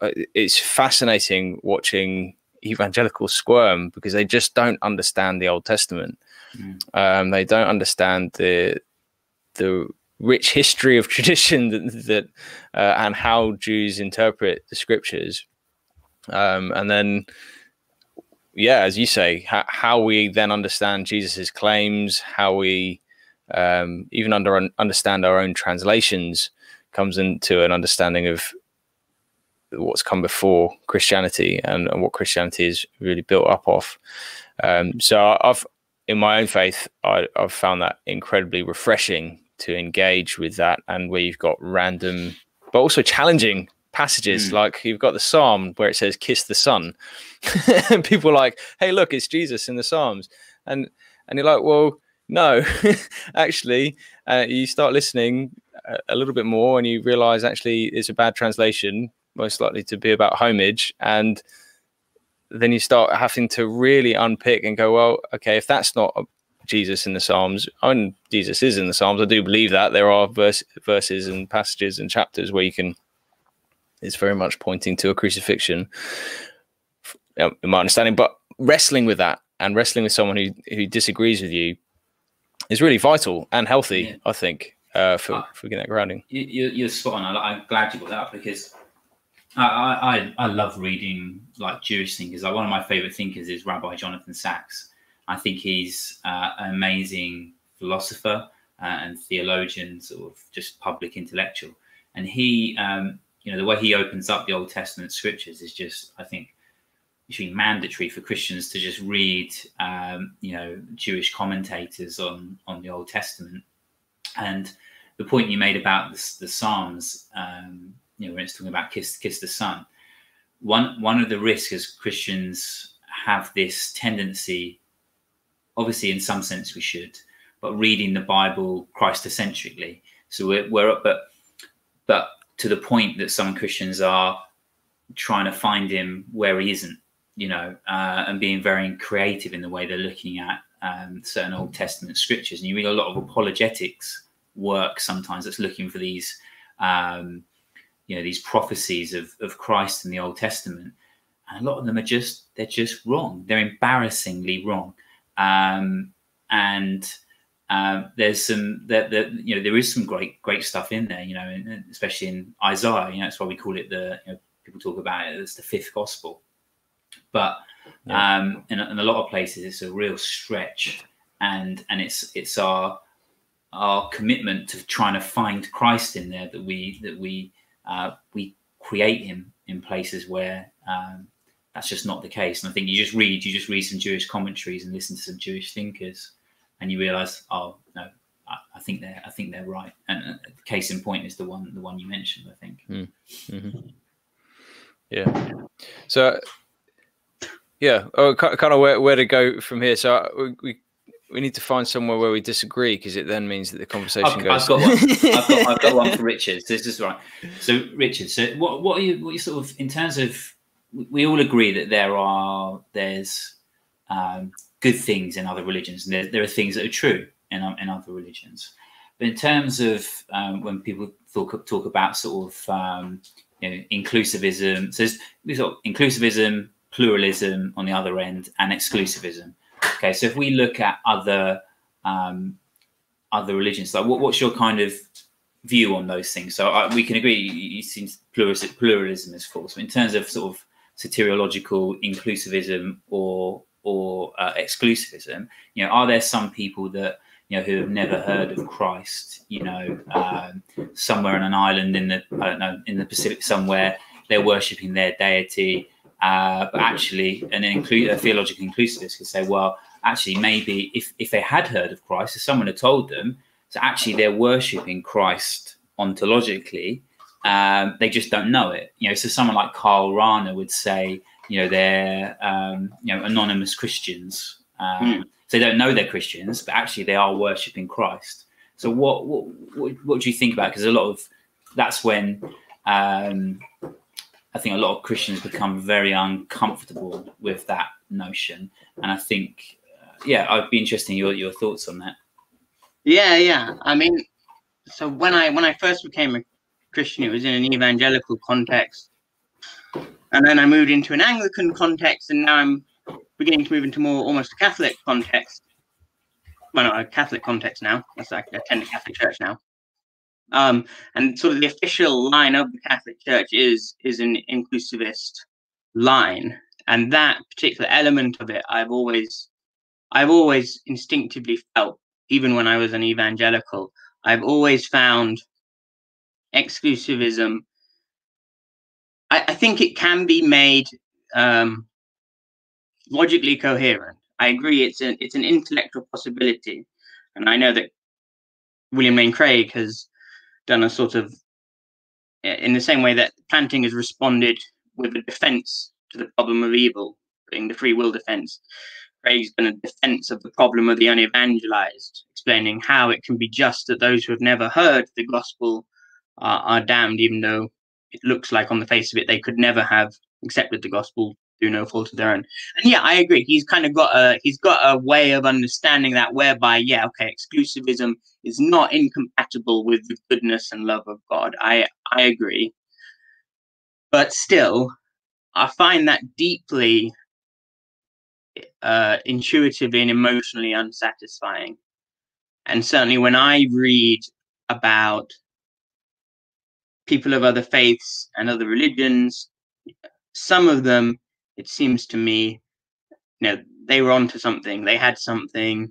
uh, it's fascinating watching evangelicals squirm because they just don't understand the Old Testament. Mm. Um, they don't understand the the rich history of tradition that, that uh, and how Jews interpret the scriptures. Um, and then, yeah, as you say, ha- how we then understand Jesus's claims, how we um, even under understand our own translations comes into an understanding of what's come before Christianity and, and what Christianity is really built up off. Um, so I've, in my own faith, I, have found that incredibly refreshing to engage with that, and where you've got random, but also challenging passages. Mm. Like you've got the Psalm where it says "kiss the son and people are like, "Hey, look, it's Jesus in the Psalms," and and you're like, "Well, no, actually, uh, you start listening a, a, little bit more and you realize actually it's a bad translation, most likely to be about homage. And then you start having to really unpick and go, well, okay, if that's not Jesus in the Psalms. And Jesus is in the Psalms. I do believe that there are verse, verses and passages and chapters where you can. It's very much pointing to a crucifixion, in my understanding. But wrestling with that and wrestling with someone who who disagrees with you is really vital and healthy. Yeah. I think uh, for uh, for getting that grounding. You, you're spot on. I'm glad you brought that up because I, I, I love reading like Jewish thinkers. Like one of my favorite thinkers is Rabbi Jonathan Sacks. I think he's uh, an amazing philosopher uh, and theologian, sort of just public intellectual. And he, um, you know, the way he opens up the Old Testament scriptures is just, I think, usually mandatory for Christians to just read, um, you know, Jewish commentators on on the Old Testament. And the point you made about the, the Psalms, um, you know, when it's talking about kiss kiss the son, one one of the risks as Christians have this tendency obviously in some sense we should, but reading the Bible Christocentrically. So we're, we're up, but but to the point that some Christians are trying to find him where he isn't, you know, uh, and being very creative in the way they're looking at um, certain Old Testament scriptures. And you read a lot of apologetics work sometimes that's looking for these, um, you know, these prophecies of, of Christ in the Old Testament. And a lot of them are just, they're just wrong. They're embarrassingly wrong. Um, and uh, there's some that that you know there is some great great stuff in there you know especially in isaiah you know that's why we call it the you know, people talk about it as the fifth gospel but yeah. um in, in, a lot of places it's a real stretch and and it's it's our our commitment to trying to find christ in there that we that we uh, we create him in places where um, that's just not the case. And I think you just read, you just read some Jewish commentaries and listen to some Jewish thinkers, and you realize, oh no, I, I think they're, I think they're right. And uh, case in point is the one, the one you mentioned. I think. Mm. Mm-hmm. Yeah. So, yeah, oh, kind of where, where to go from here. So uh, we, we we need to find somewhere where we disagree because it then means that the conversation I've, goes. I've got, one. I've, got, I've got one for Richard. This is right. So Richard, so what what are you what are you sort of in terms of we all agree that there are there's um, good things in other religions, and there, there, are things that are true in in other religions. But in terms of um, when people talk talk about sort of um, you know, inclusivism, so there's sort of inclusivism, pluralism on the other end, and exclusivism. Okay, so if we look at other um, other religions, like what, what's your kind of view on those things? So I, we can agree, you, you seem pluralism, pluralism is false. But in terms of sort of soteriological inclusivism or or uh, exclusivism? You know, are there some people that you know who have never heard of Christ? You know, um, somewhere on an island in the I don't know in the Pacific somewhere, they're worshiping their deity. Uh, but actually, an inclu- a theological inclusivist could say, well, actually, maybe if, if they had heard of Christ, if someone had told them, so actually they're worshipping Christ ontologically, um, they just don't know it. You know, so someone like Karl Rahner would say, you know, they're um, you know anonymous Christians. Um, mm. So they don't know they're Christians, but actually they are worshiping Christ. So what what what, what do you think about? Because a lot of that's when um, I think a lot of Christians become very uncomfortable with that notion, and I think uh, yeah, I'd be interested in your your thoughts on that. Yeah, yeah. I mean, so when I when I first became a Christian, it was in an evangelical context. And then I moved into an Anglican context, and now I'm beginning to move into more almost a Catholic context. Well, not a Catholic context now. I attend a Catholic church now. Um, and sort of the official line of the Catholic Church is is an inclusivist line, and that particular element of it, I've always, I've always instinctively felt, even when I was an evangelical, I've always found exclusivism, I, I think it can be made um, logically coherent. I agree, it's an it's an intellectual possibility, and I know that William Lane Craig has done a sort of in the same way that Plantinga has responded with a defense to the problem of evil, being the free will defense. Craig's done a defense of the problem of the unevangelized, explaining how it can be just that those who have never heard the gospel are, are damned, even though it looks like on the face of it they could never have accepted the gospel through no fault of their own. And yeah, I agree. He's kind of got a he's got a way of understanding that whereby, yeah, okay, exclusivism is not incompatible with the goodness and love of God. I I agree. But still, I find that deeply uh, intuitively and emotionally unsatisfying. And certainly when I read about people of other faiths and other religions, some of them, it seems to me, you know, they were onto something. They had something.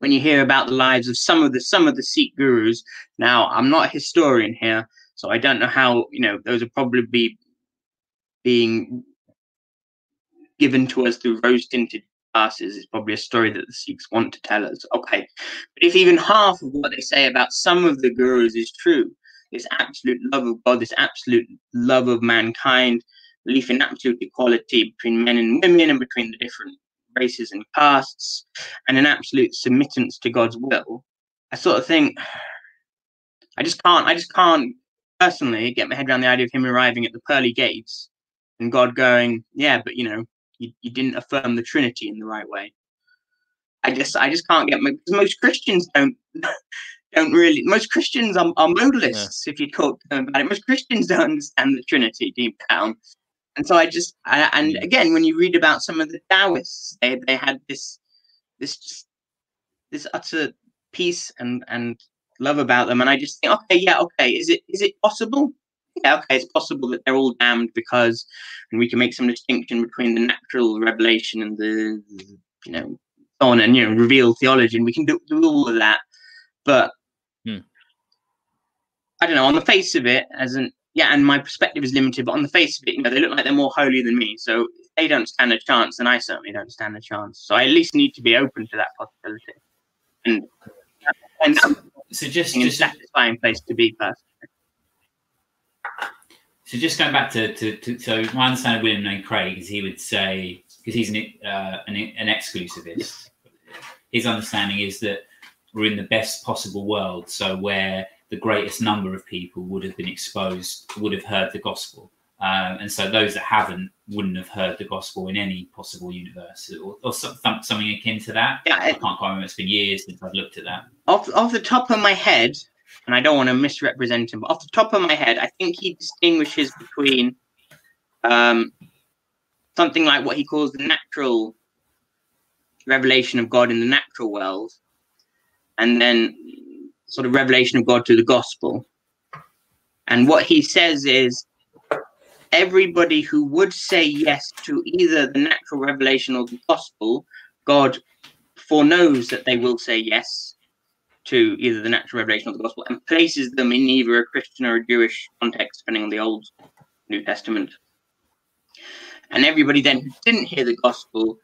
When you hear about the lives of some of the some of the Sikh gurus, now I'm not a historian here, so I don't know how you know those are probably be being given to us through rose tinted glasses is probably a story that the Sikhs want to tell us. Okay. But if even half of what they say about some of the gurus is true, this absolute love of God, this absolute love of mankind, belief in absolute equality between men and women and between the different races and castes, and an absolute submittance to God's will, I sort of think I just can't I just can't personally get my head around the idea of him arriving at the pearly gates and God going, Yeah, but you know, you, you didn't affirm the Trinity in the right way. I just I just can't get my, most Christians don't don't really most Christians are, are modalists yeah. if you talk to them about it. Most Christians don't understand the Trinity deep down. And so I just I, and again when you read about some of the Taoists, they they had this this just this utter peace and and love about them. And I just think, okay, yeah, okay, is it is it possible? yeah, okay, it's possible that they're all damned because, and we can make some distinction between the natural revelation and the, you know, on and you know, reveal theology, and we can do, do all of that. But hmm. I don't know. On the face of it, as an yeah, and my perspective is limited, but on the face of it, you know, they look like they're more holy than me. So if they don't stand a chance, then I certainly don't stand a chance. So I at least need to be open to that possibility. And and so just, just satisfying place to be first. So just going back to, to, to so my understanding of William Lane Craig is he would say because he's an, uh, an, an exclusivist. His understanding is that we're in the best possible world, so where the greatest number of people would have been exposed, would have heard the gospel, um, and so those that haven't wouldn't have heard the gospel in any possible universe, or, or something akin to that. Yeah, I can't quite remember. It's been years since I've looked at that. Off off the top of my head, and I don't want to misrepresent him, but off the top of my head, I think he distinguishes between um, something like what he calls the natural revelation of God in the natural world, and then sort of revelation of God through the gospel. And what he says is everybody who would say yes to either the natural revelation or the gospel, God foreknows that they will say yes to either the natural revelation or the gospel and places them in either a Christian or a Jewish context, depending on the Old New Testament. And everybody then who didn't hear the gospel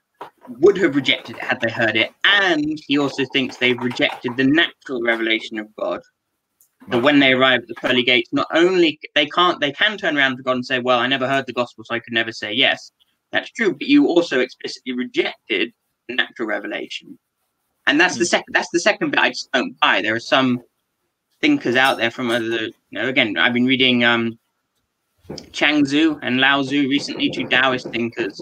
would have rejected it had they heard it. And he also thinks they've rejected the natural revelation of God. So when they arrive at the pearly gates, not only they can't they can turn around to God and say, Well, I never heard the gospel, so I could never say yes. That's true, but you also explicitly rejected the natural revelation. And that's the hmm. second. That's the second bit I just don't buy. There are some thinkers out there from other. You know, again, I've been reading um, Chuang-Tzu and Lao Tzu recently, two Taoist thinkers.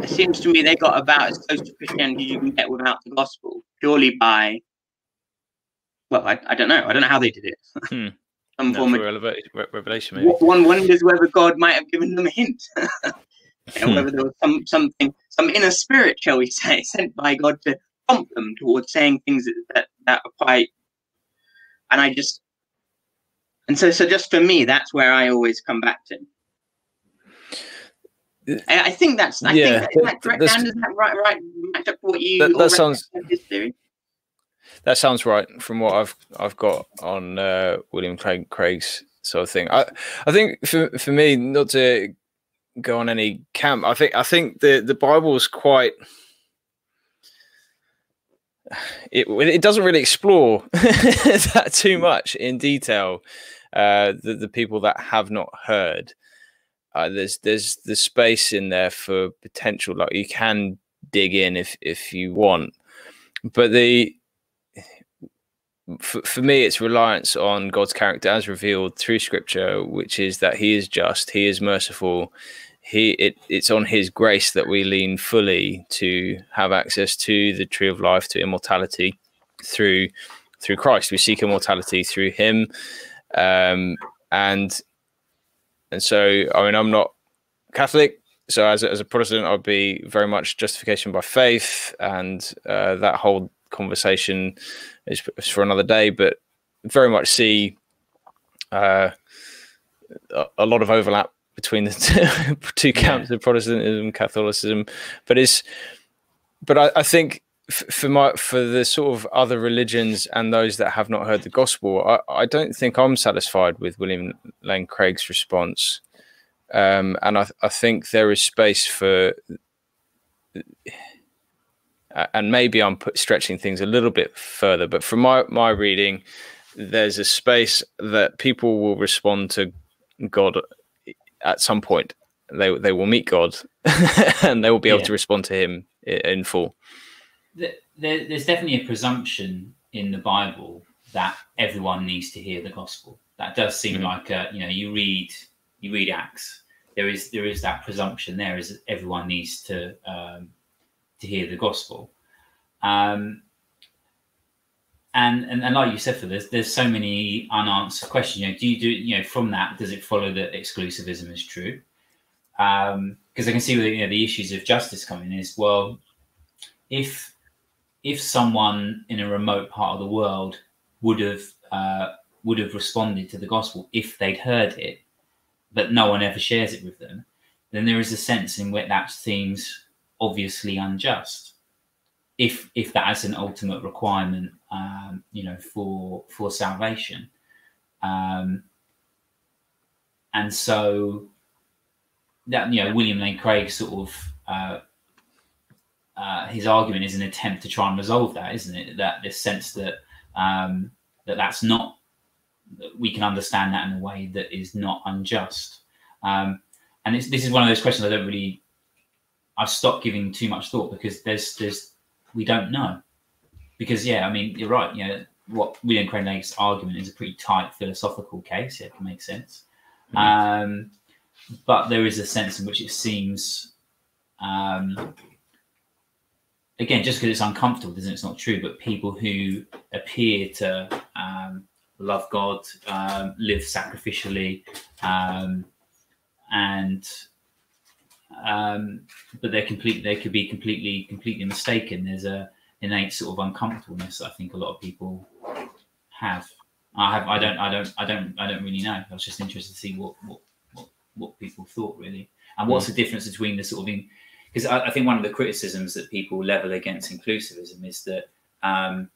It seems to me they got about as close to Christianity as you can get without the gospel, purely by. Well, I, I don't know. I don't know how they did it. Hmm. Some form of revelation. Maybe. One wonders whether God might have given them a hint. you know, hmm. whether there was some something, some inner spirit, shall we say, sent by God to prompt them towards saying things that, that, that are quite and I just and so so just for me that's where I always come back to. I, I think that's I yeah, think that? Does that right right match up what you that, that sounds that sounds right from what I've I've got on uh, William Craig, Craig's sort of thing. I I think for for me not to go on any camp. I think I think the the Bible is quite it it doesn't really explore that too much in detail. Uh, the the people that have not heard, uh, there's there's the space in there for potential. Like you can dig in if if you want, but the for, for me it's reliance on God's character as revealed through Scripture, which is that He is just, He is merciful, he it, it's on his grace that we lean fully to have access to the tree of life to immortality through through christ. We seek immortality through him um and and so i mean i'm not catholic so as a, as a protestant i'd be very much justification by faith and uh, that whole conversation is, is for another day but very much see uh, a, a lot of overlap between the two, two camps yeah. of Protestantism Catholicism, but it's but I, I think for my for the sort of other religions and those that have not heard the gospel, I, I don't think I'm satisfied with William Lane Craig's response, um, and I, I think there is space for. And maybe I'm put, stretching things a little bit further, but from my, my reading, there's a space that people will respond to God at some point they they will meet God and they will be able yeah. to respond to Him in full. There, there's definitely a presumption in the Bible that everyone needs to hear the gospel. That does seem mm-hmm. like a, you know you read you read Acts. There is there is that presumption there is everyone needs to um, to hear the gospel. Um, and, and and like you said, for this, there's so many unanswered questions. You know, do you do you know from that? Does it follow that exclusivism is true? Because um, I can see where you know the issues of justice coming is well, if if someone in a remote part of the world would have uh, would have responded to the gospel if they'd heard it, but no one ever shares it with them, then there is a sense in which that seems obviously unjust. If if that is an ultimate requirement, um, you know, for for salvation, um, and so that you know William Lane Craig sort of uh, uh, his argument is an attempt to try and resolve that, isn't it? That this sense that um, that that's not that we can understand that in a way that is not unjust. Um, and this is one of those questions I don't really I've stopped giving too much thought because there's there's we don't know. Because yeah, I mean, you're right. You know, what William Crane Lake's argument is a pretty tight philosophical case. Yeah, it can make sense. Mm-hmm. Um, but there is a sense in which it seems, um, again, just because it's uncomfortable doesn't it's not true. But people who appear to um, love God, um, live sacrificially, um, and um, but they're complete. They could be completely, completely mistaken. There's a innate sort of uncomfortableness I think a lot of people have. I have. I don't. I don't. I don't. I don't really know. I was just interested to see what what what, what people thought really, and what's mm. the difference between the sort of because I, I, think one of the criticisms that people level against inclusivism is that um,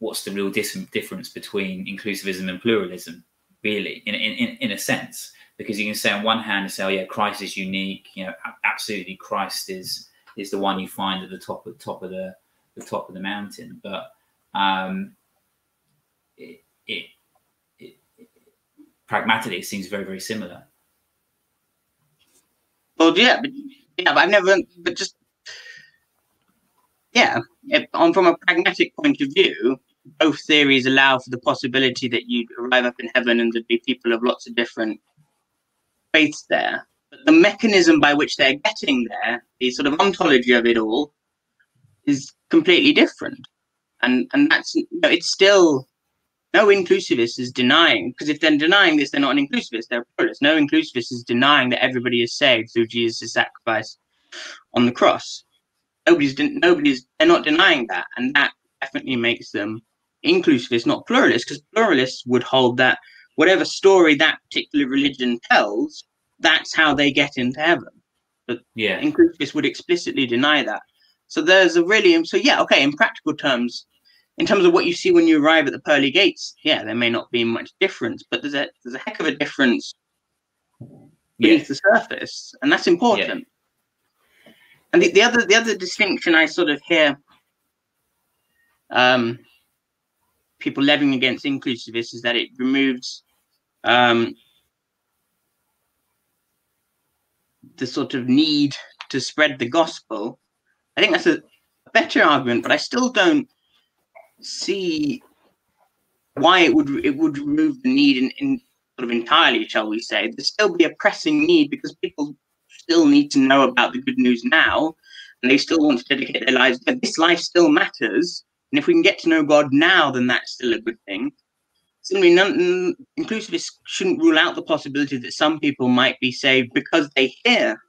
what's the real dis- difference between inclusivism and pluralism, really, in in, in a sense because you can say on one hand, say, oh yeah, Christ is unique. You know, absolutely, Christ is is the one you find at the top of top of the the top of the mountain. But um, it, it, it pragmatically, it seems very very similar. Well, yeah, but yeah, but I've never, but just yeah, on from a pragmatic point of view, both theories allow for the possibility that you arrive up in heaven and there'd be people of lots of different faiths there. But the mechanism by which they're getting there, the sort of ontology of it all, is completely different. And and that's you know, it's still no inclusivist is denying because if they're denying this, they're not an inclusivist, they're a pluralist. No inclusivist is denying that everybody is saved through Jesus' sacrifice on the cross. Nobody's nobody's they're not denying that, and that definitely makes them inclusivist, not pluralist, because pluralists would hold that whatever story that particular religion tells, that's how they get into heaven. But yeah, inclusivists would explicitly deny that. So there's a really so yeah, okay, in practical terms, in terms of what you see when you arrive at the pearly gates, yeah, there may not be much difference, but there's a there's a heck of a difference beneath yeah. the surface, and that's important. Yeah. And the, the other the other distinction I sort of hear um, people levying against inclusivists is that it removes um, the sort of need to spread the gospel. I think that's a better argument, but I still don't see why it would it would remove the need in, in sort of entirely, shall we say? There'd still be a pressing need because people still need to know about the good news now, and they still want to dedicate their lives. But this life still matters, and if we can get to know God now, then that's still a good thing. Similarly, none, inclusivists shouldn't rule out the possibility that some people might be saved because they hear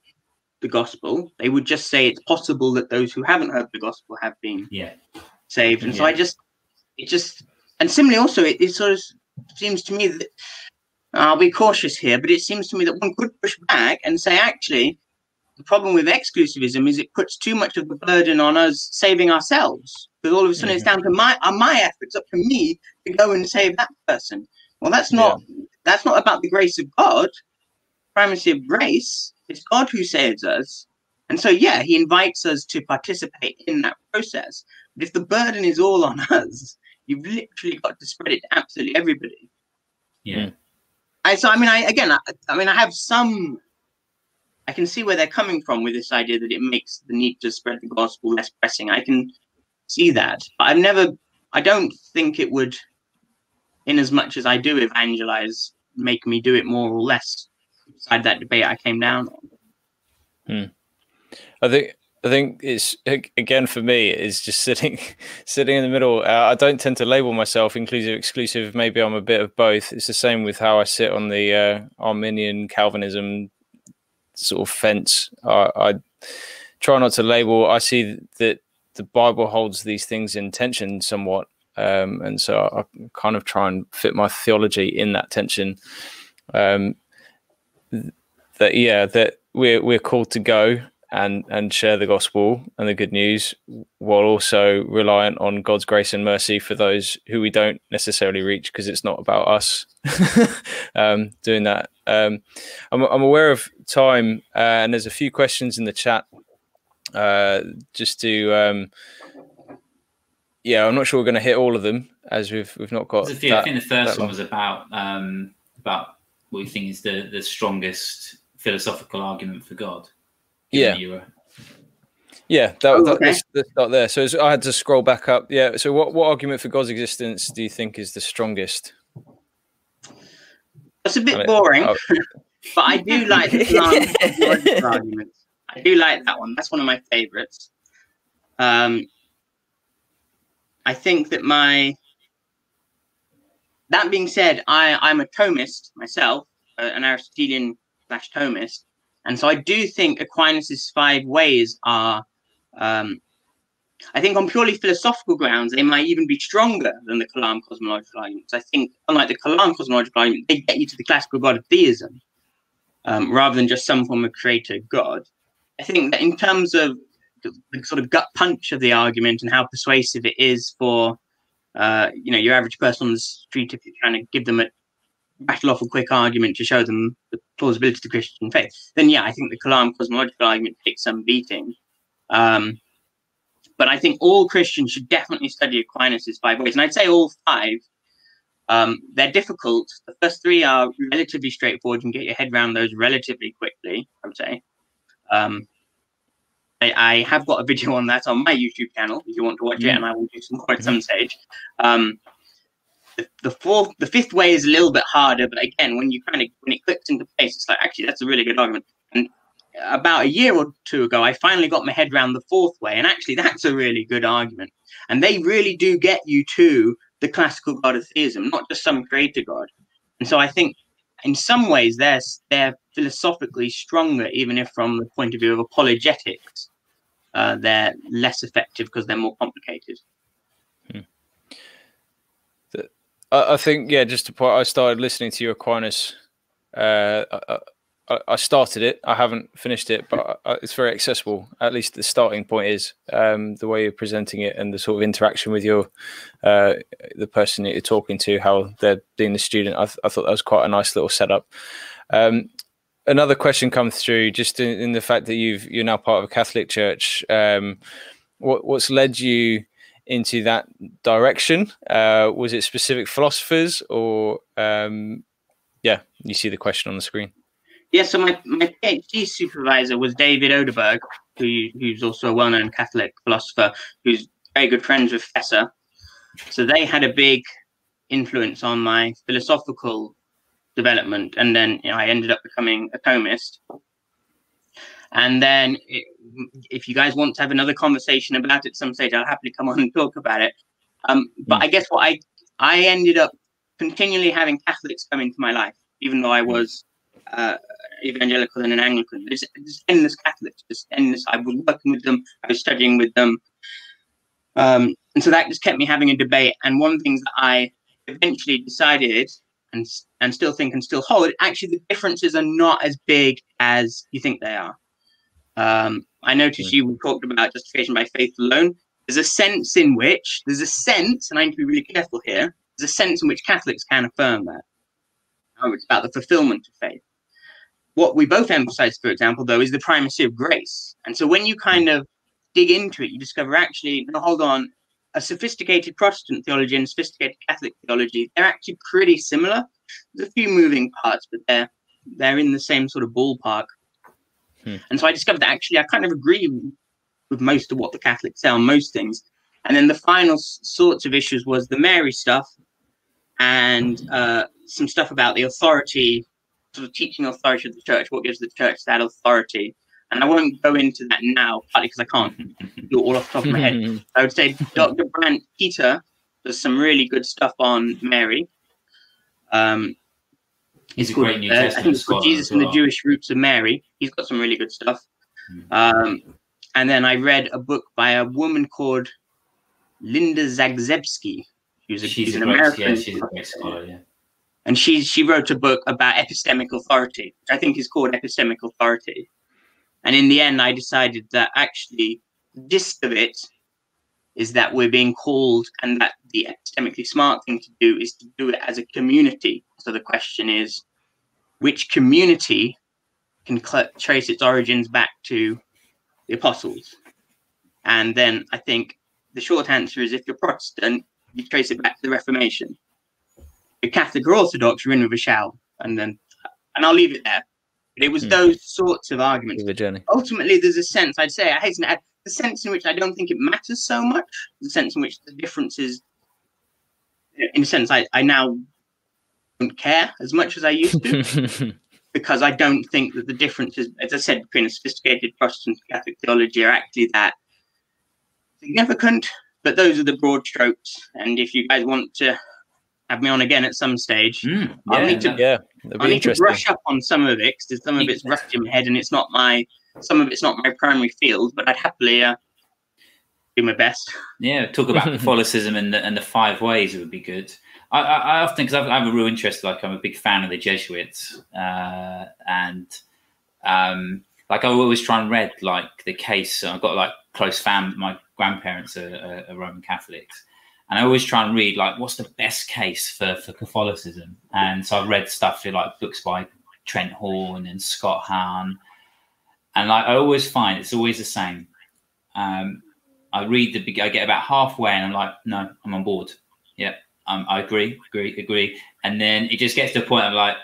the gospel. They would just say it's possible that those who haven't heard the gospel have been Yeah. saved. And so I just, it just, and similarly also, it, it sort of seems to me that I'll be cautious here, but it seems to me that one could push back and say, actually, the problem with exclusivism is it puts too much of the burden on us saving ourselves. Because all of a sudden it's down to my uh, my efforts, up to me to go and save that person. Well, that's not that's not about the grace of God, primacy of grace. It's God who saves us. And so, yeah, he invites us to participate in that process. But if the burden is all on us, you've literally got to spread it to absolutely everybody. Yeah. I so I mean I again I, I mean I have some I can see where they're coming from with this idea that it makes the need to spread the gospel less pressing. I can see that. But I've never I don't think it would in as much as I do evangelize make me do it more or less beside that debate I came down on. Hmm. I think I think it's again for me it's just sitting sitting in the middle. Uh, I don't tend to label myself inclusive exclusive. Maybe I'm a bit of both. It's the same with how I sit on the uh, Arminian Calvinism sort of fence. I, I try not to label. I see that the Bible holds these things in tension somewhat, um, and so I kind of try and fit my theology in that tension. Um, that yeah, that we're we're called to go and and share the gospel and the good news while also reliant on God's grace and mercy for those who we don't necessarily reach because it's not about us um, doing that. Um, I'm, I'm aware of time uh, and there's a few questions in the chat. Uh, just to um, yeah, I'm not sure we're going to hit all of them as we've we've not got. Few. I think the that first one was about um, about what we think is the the strongest philosophical argument for God. Given Yeah. you were- Yeah, that, Oh, that, okay. let's, let's start there. So I had to scroll back up. Yeah. So what, what argument for God's existence do you think is the strongest? That's a bit I mean, boring, oh. but I do like the Kalam argument. I do like that one. That's one of my favorites. Um, I think that my that being said, I I'm a Thomist myself, uh, an Aristotelian slash Thomist, and so I do think Aquinas's five ways are. Um, I think on purely philosophical grounds, they might even be stronger than the Kalam cosmological arguments. I think, unlike the Kalam cosmological argument, they get you to the classical God of theism um, rather than just some form of creator God. I think that in terms of the, sort of gut punch of the argument and how persuasive it is for, uh, you know, your average person on the street, if you're trying to give them a rattle off a quick argument to show them the plausibility of the Christian faith, then yeah, I think the Kalam cosmological argument takes some beating. Um, but I think all Christians should definitely study Aquinas' five ways. And I'd say all five. Um, they're difficult. The first three are relatively straightforward. You can get your head around those relatively quickly, I would say. Um, I, I have got a video on that on my YouTube channel if you want to watch it, and I will do some more at some stage. Um, the, the fourth, the fifth way is a little bit harder, but again, when you kind of when it clicks into place, it's like actually that's a really good argument. And about a year or two ago, I finally got my head around the fourth way, and actually, that's a really good argument. And they really do get you to the classical god of theism, not just some creator god. And so I think, in some ways, they're they're philosophically stronger, even if from the point of view of apologetics, uh, they're less effective because they're more complicated. I, I think yeah. Just to point, I started listening to your Aquinas. Uh, I, I, I started it. I haven't finished it, but it's very accessible. At least the starting point is um, the way you're presenting it and the sort of interaction with your uh, the person that you're talking to, how they're being the student. I, th- I thought that was quite a nice little setup. Um, another question comes through just in, in the fact that you've you're now part of a Catholic church. Um, what what's led you into that direction? Uh, was it specific philosophers or um, yeah? You see the question on the screen. Yeah, so my, my PhD supervisor was David Oderberg, who who's also a well-known Catholic philosopher, who's very good friends with Feser. So they had a big influence on my philosophical development, and then you know, I ended up becoming a Thomist. And then, it, if you guys want to have another conversation about it some stage, I'll happily come on and talk about it. Um, but. I guess what I I ended up continually having Catholics come into my life, even though I was uh, evangelical and an Anglican. There's, there's endless Catholics, just endless. I was working with them, I was studying with them, um, and so that just kept me having a debate. And one of the things that I eventually decided and and still think and still hold actually the differences are not as big as you think they are. Um, I noticed you talked about justification by faith alone. There's a sense in which there's a sense, and I need to be really careful here. There's a sense in which Catholics can affirm that. It's about the fulfillment of faith. What we both emphasize, for example, though, is the primacy of grace. And so when you kind of dig into it, you discover actually, no, hold on, a sophisticated Protestant theology and sophisticated Catholic theology, they're actually pretty similar. There's a few moving parts, but they're they're in the same sort of ballpark. Hmm. And so I discovered that actually I kind of agree with most of what the Catholics say on most things. And then the final s- sorts of issues was the Mary stuff and uh, some stuff about the authority, sort of teaching authority of the church, what gives the church that authority. And I won't go into that now, partly because I can't do it all off the top of my head. I would say Dr. Brant Pitre does some really good stuff on Mary. Um, He's a great New uh, I think it's called Jesus as and the. Jewish Roots of Mary. He's got some really good stuff. Um, and then I read a book by a woman called Linda Zagzebski. Who's, a, She's a an great, American, yeah, she's a great scholar. Yeah. and she she wrote a book about epistemic authority, which I think is called epistemic authority. And in the end, I decided that actually the gist of it is that we're being called, and that the epistemically smart thing to do is to do it as a community. So the question is, which community can cl- trace its origins back to the apostles? And then I think the short answer is if you're Protestant, you trace it back to the Reformation. If you're Catholic or Orthodox, you're in with a shout. And then, and I'll leave it there. But it was Hmm. those sorts of arguments the journey. ultimately there's a sense i'd say i hasten to add the sense in which i don't think it matters so much the sense in which the difference is in a sense i, I now don't care as much as i used to because i don't think that the differences as i said between a sophisticated protestant and catholic theology are actually that significant but those are the broad strokes and if you guys want to have me on again at some stage Mm, I'll need to- yeah, that'd I be need to brush up on some of it because some of it's rusty in my head and it's not my some of it's not my primary field, but I'd happily uh, do my best. Yeah, talk about Catholicism and the, and the five ways. It would be good. I, I, often because I have a real interest. Like I'm a big fan of the Jesuits, uh, and um, like I always try and read like the case. I've got like close fam. My grandparents are, are, Roman Catholics, and I always try and read like what's the best case for for Catholicism. And so I've read stuff through, like books by Trent Horn and Scott Hahn, and like I always find it's always the same. Um, I read the I get about halfway and I'm like, no, I'm on board. Yeah, um, I agree, agree, agree. And then it just gets to the point I'm like,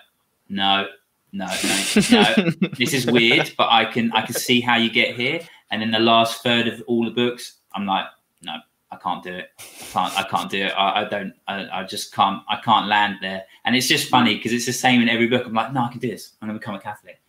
no, no, no, no. this is weird, but I can I can see how you get here. And then the last third of all the books, I'm like, no, I can't do it. I can't. I can't do it. I, I don't. I, I just can't. I can't land there. And it's just funny because it's the same in every book. I'm like, no, I can do this. I'm gonna become a Catholic.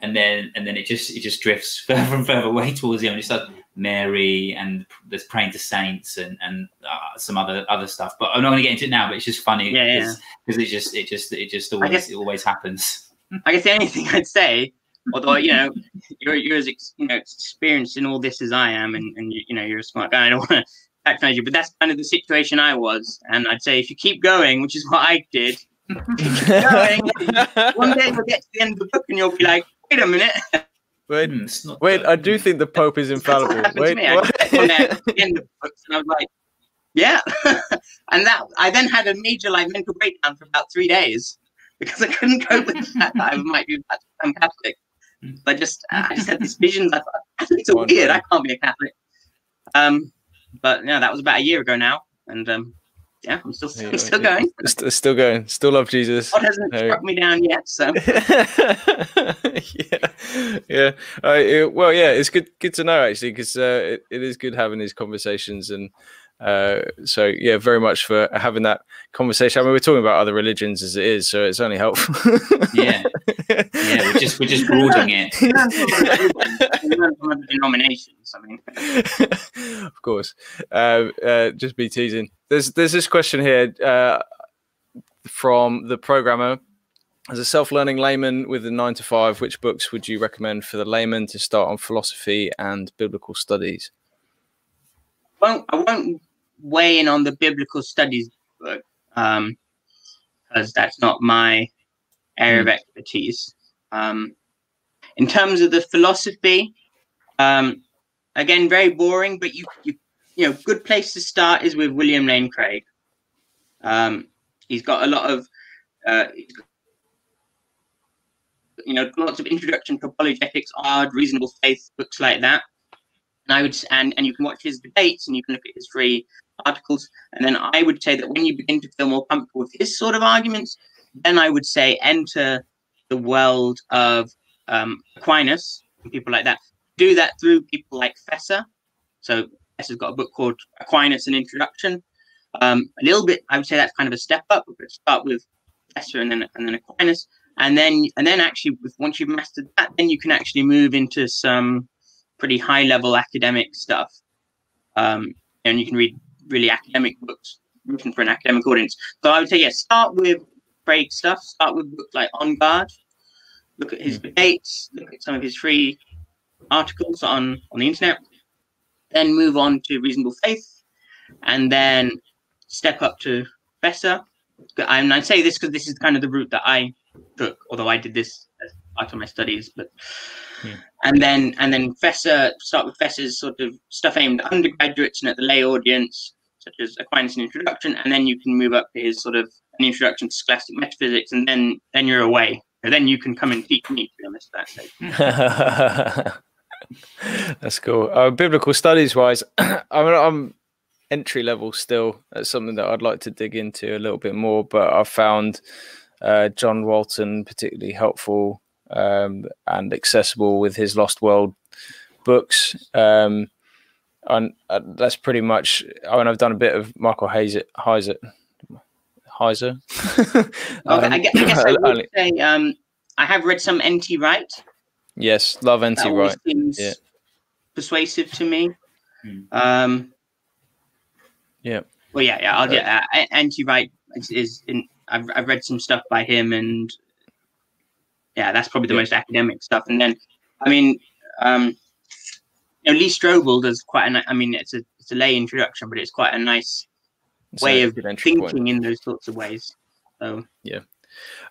And then and then it just it just drifts further and further away towards the end. It's like Mary and there's praying to saints and and uh, some other other stuff. But I'm not going to get into it now. But it's just funny Yeah, yeah. because it just it just it just always guess- it always happens. I guess the only thing I'd say, although you know you're you're as ex, you know experienced in all this as I am, and and you, you know you're a smart guy. I don't want to patronize you, but that's kind of the situation I was. And I'd say if you keep going, which is what I did, going, one day you'll get to the end of the book and you'll be like, wait a minute. wait, wait, I do think the Pope is infallible. Wait. I what? got one there the end of the books, and I was like, yeah. and that I then had a major like mental breakdown for about three days because I couldn't cope with the fact that I might be become Catholic. I just I just had these visions. I thought Catholics are weird. I can't be a Catholic. Um, but yeah, that was about a year ago now, and um, yeah, I'm still I'm still going. St- still going. Still love Jesus. God hasn't No. struck me down yet, so yeah, yeah. Uh, it- well, yeah, it's good. Good to know actually, because uh, it, it is good having these conversations, and uh, so yeah, very much for having that conversation. I mean, we're talking about other religions as it is, so it's only helpful. yeah yeah, we're just we're just broadening it. Denominations. I mean, of course. Uh, uh, just be teasing. There's there's this question here uh, from the programmer. As a self-learning layman with a nine to five, which books would you recommend for the layman to start on philosophy and biblical studies? Well, I won't weigh in on the biblical studies book um, because that's not my area mm. of hmm. expertise. Um, in terms of the philosophy, um, again, very boring, but you, you, you know, good place to start is with William Lane Craig. Um, he's got a lot of, uh, you know, lots of introduction to apologetics, odd, reasonable faith, books like that. And I would, and and you can watch his debates, and you can look at his free articles. And then I would say that when you begin to feel more comfortable with his sort of arguments, then I would say enter the world of um, Aquinas and people like that. Do that through people like Feser. So Feser's got a book called Aquinas: An Introduction. Um, a little bit, I would say that's kind of a step up. But start with Esther and then and then Aquinas, and then and then actually, with once you've mastered that, then you can actually move into some pretty high level academic stuff. Um, and you can read really academic books written for an academic audience. So I would say, yeah, start with Craig stuff. Start with books like On Guard. Look at his mm. debates. Look at some of his free articles on on the internet. Then move on to Reasonable Faith, and then step up to Feser. And I say this because this is kind of the route that I took, although I did this as part of my studies. But yeah. and then and then Feser start with Feser's sort of stuff aimed at undergraduates and at the lay audience, such as Aquinas' and Introduction, and then you can move up to his sort of an introduction to scholastic metaphysics, and then then you're away. And then you can come and teach me. To be honest, that That's cool. Uh, biblical studies wise, I mean, I'm entry level still. That's something that I'd like to dig into a little bit more. But I've found uh, John Walton particularly helpful um, and accessible with his Lost World books. Um, and uh, that's pretty much. I mean, I've done a bit of Michael Heiser. Heiser. Heiser. okay, I guess, I, guess I would say um, I have read some N.T. Wright. Yes, love N.T. Wright. yeah. persuasive to me. Hmm. Um, yeah. Well, yeah, yeah. I'll, yeah. Uh, N.T. Wright is, is in. I've I've read some stuff by him, and yeah, that's probably the yeah. most academic stuff. And then, I mean, um, you know, Lee Strobel does quite a. I mean, it's a it's a lay introduction, but it's quite a nice it's way of thinking point. in those sorts of ways. So yeah,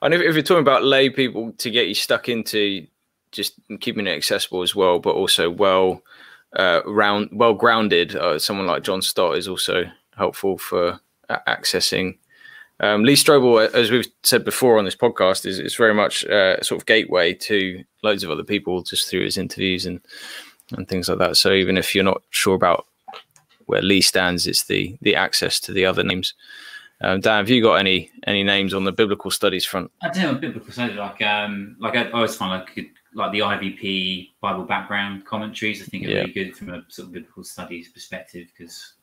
and if, if you're talking about lay people to get you stuck into just keeping it accessible as well, but also well uh, round well grounded. Uh, someone like John Stott is also helpful for accessing. Um, Lee Strobel, as we've said before on this podcast, is, is very much uh, sort of gateway to loads of other people just through his interviews and and things like that. So even if you're not sure about where Lee stands, it's the the access to the other names. Um, Dan, have you got any any names on the biblical studies front? I do biblical studies like um like I always find like like the IVP Bible background commentaries. I think are yeah. really good from a sort of biblical studies perspective because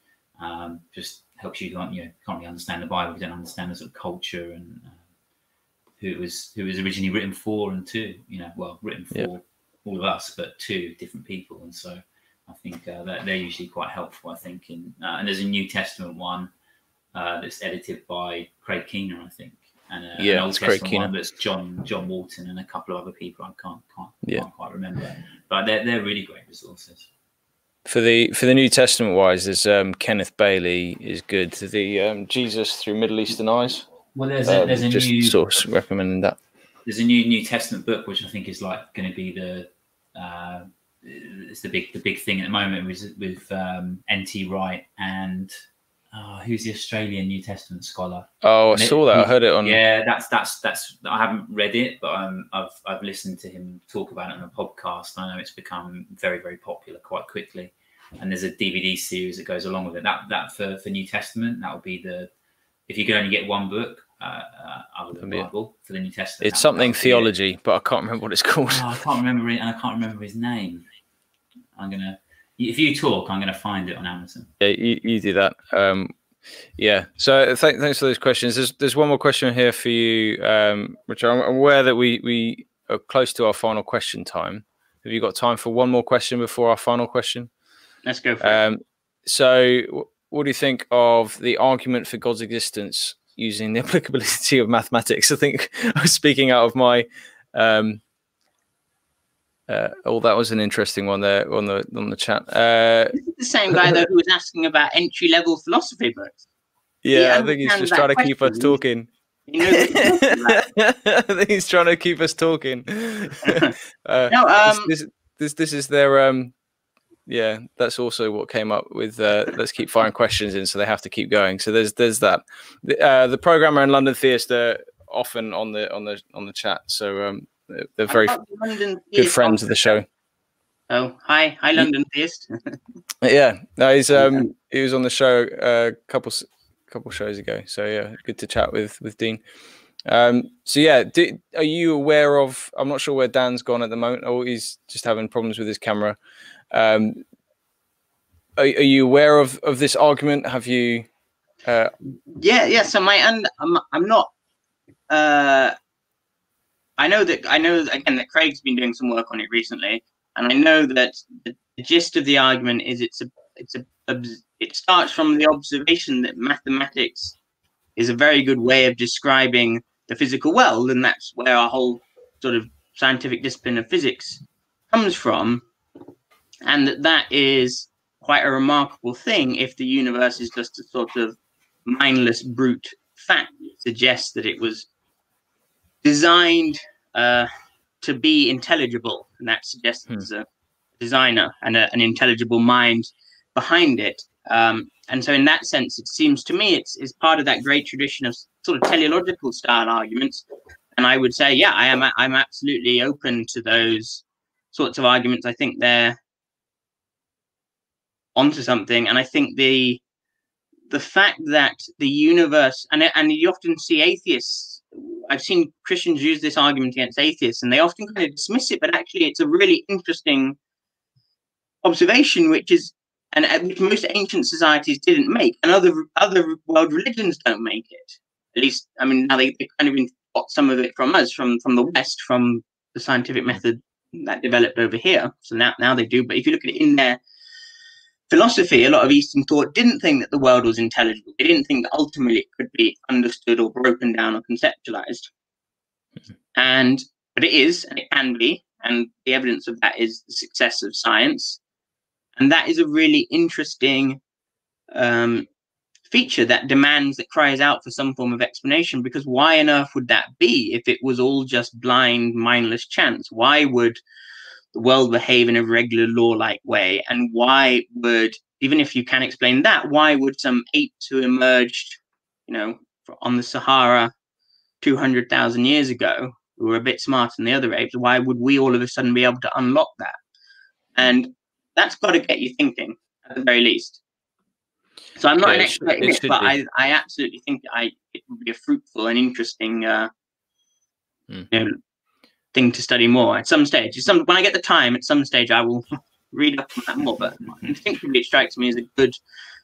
um, just helps you like you know can't really understand the Bible if you don't understand the sort of culture and uh, who it was who it was originally written for and to you know well written for yeah all of us, but two different people. And so I think uh, that they're usually quite helpful. I think, in, uh, and there's a New Testament one uh, that's edited by Craig Keener, I think, and uh, yeah, an Old Testament Craig one that's John John Walton and a couple of other people I can't can't, yeah. can't quite remember, but they're they're really great resources. For the for the New Testament wise, there's um, Kenneth Bailey is good. The um, Jesus through Middle Eastern eyes. Well, there's a, there's a just new source recommending that. There's a new New Testament book which I think is like going to be the uh, it's the big the big thing at the moment with with um, N.T. Wright and uh, who's the Australian New Testament scholar? Oh, I saw that. I heard it on. Yeah, that's that's that's. I haven't read it, but um, I've I've listened to him talk about it on a podcast. I know it's become very very popular quite quickly, and there's a DVD series that goes along with it. That that for for New Testament, that would be the if you could only get one book, uh, uh, other than Bible for the New Testament. It's something theology, it. but I can't remember what it's called. Oh, I can't remember it, and I can't remember his name. I'm gonna. If you talk, I'm gonna find it on Amazon. Yeah, you, you do that. Um, yeah. So th- thanks for those questions. There's there's one more question here for you, um, which I'm aware that we we are close to our final question time. Have you got time for one more question before our final question? Let's go for um, it. So, what do you think of the argument for God's existence using the applicability of mathematics? I think I was speaking out of my. Um, uh, oh, that was an interesting one there on the on the chat. Uh, the same guy though who was asking about entry level philosophy books. Yeah, I think he's just trying to keep us talking. I think he's trying to keep us talking. uh, no, um, this, this, this this is their um, yeah. That's also what came up with. Uh, let's keep firing questions in, so they have to keep going. So there's there's that. The, uh, the programmer and London Theist are often on the on the on the chat. So um, they're very good friends of the show. Oh, hi, hi, London Theist. yeah, no, he's um he was on the show a couple couple shows ago. So yeah, good to chat with with Dean. Um, so yeah, do, are you aware of? I'm not sure where Dan's gone at the moment, Oh, he's just having problems with his camera. Um, are, are you aware of of this argument? Have you? Uh, yeah, yeah. So my and I'm I'm not. Uh, I know that I know again that Craig's been doing some work on it recently, and I know that the, the gist of the argument is it's a it's a, it starts from the observation that mathematics is a very good way of describing the physical world, and that's where our whole sort of scientific discipline of physics comes from, and that that is quite a remarkable thing if the universe is just a sort of mindless brute fact. Suggests that it was designed uh, to be intelligible, and that suggests hmm. there's a designer and a, an intelligible mind behind it. Um, and so, in that sense, it seems to me it's, it's part of that great tradition of sort of teleological style arguments. And I would say, yeah, I am I'm absolutely open to those sorts of arguments. I think they're onto something, and I think the the fact that the universe and and you often see atheists. I've seen Christians use this argument against atheists, and they often kind of dismiss it, but actually, it's a really interesting observation, which is and uh, which most ancient societies didn't make, and other other world religions don't make it. At least, I mean, now they, they kind of got some of it from us, from from the West, from the scientific method that developed over here. So now now they do. But if you look at it in their philosophy, a lot of Eastern thought didn't think that the world was intelligible. They didn't think that ultimately it could be understood or broken down or conceptualized. Mm-hmm. And but it is, and it can be, and the evidence of that is the success of science and that is a really interesting um, feature that demands, that cries out for some form of explanation. Because why on earth would that be if it was all just blind, mindless chance? Why would the world behave in a regular law like way? And why would, even if you can explain that, why would some apes who emerged, you know, on the Sahara 200,000 years ago, who were a bit smarter than the other apes, why would we all of a sudden be able to unlock that? And that's got to get you thinking at the very least. So I'm not an expert in it, but I, I absolutely think I it would be a fruitful and interesting uh, mm. you know, thing to study more at some stage. Some when I get the time, at some stage, I will read up on that more. But instinctively, it strikes me as a good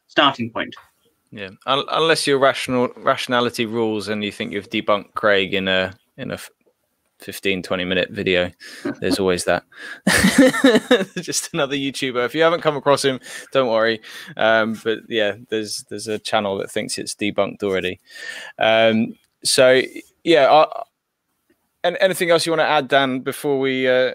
starting point. Yeah, unless your rational rationality rules and you think you've debunked Craig in a in a 15 20 minute video there's always that just another youtuber if you haven't come across him don't worry um, but yeah there's there's a channel that thinks it's debunked already um, so yeah I, and anything else you want to add dan before we uh,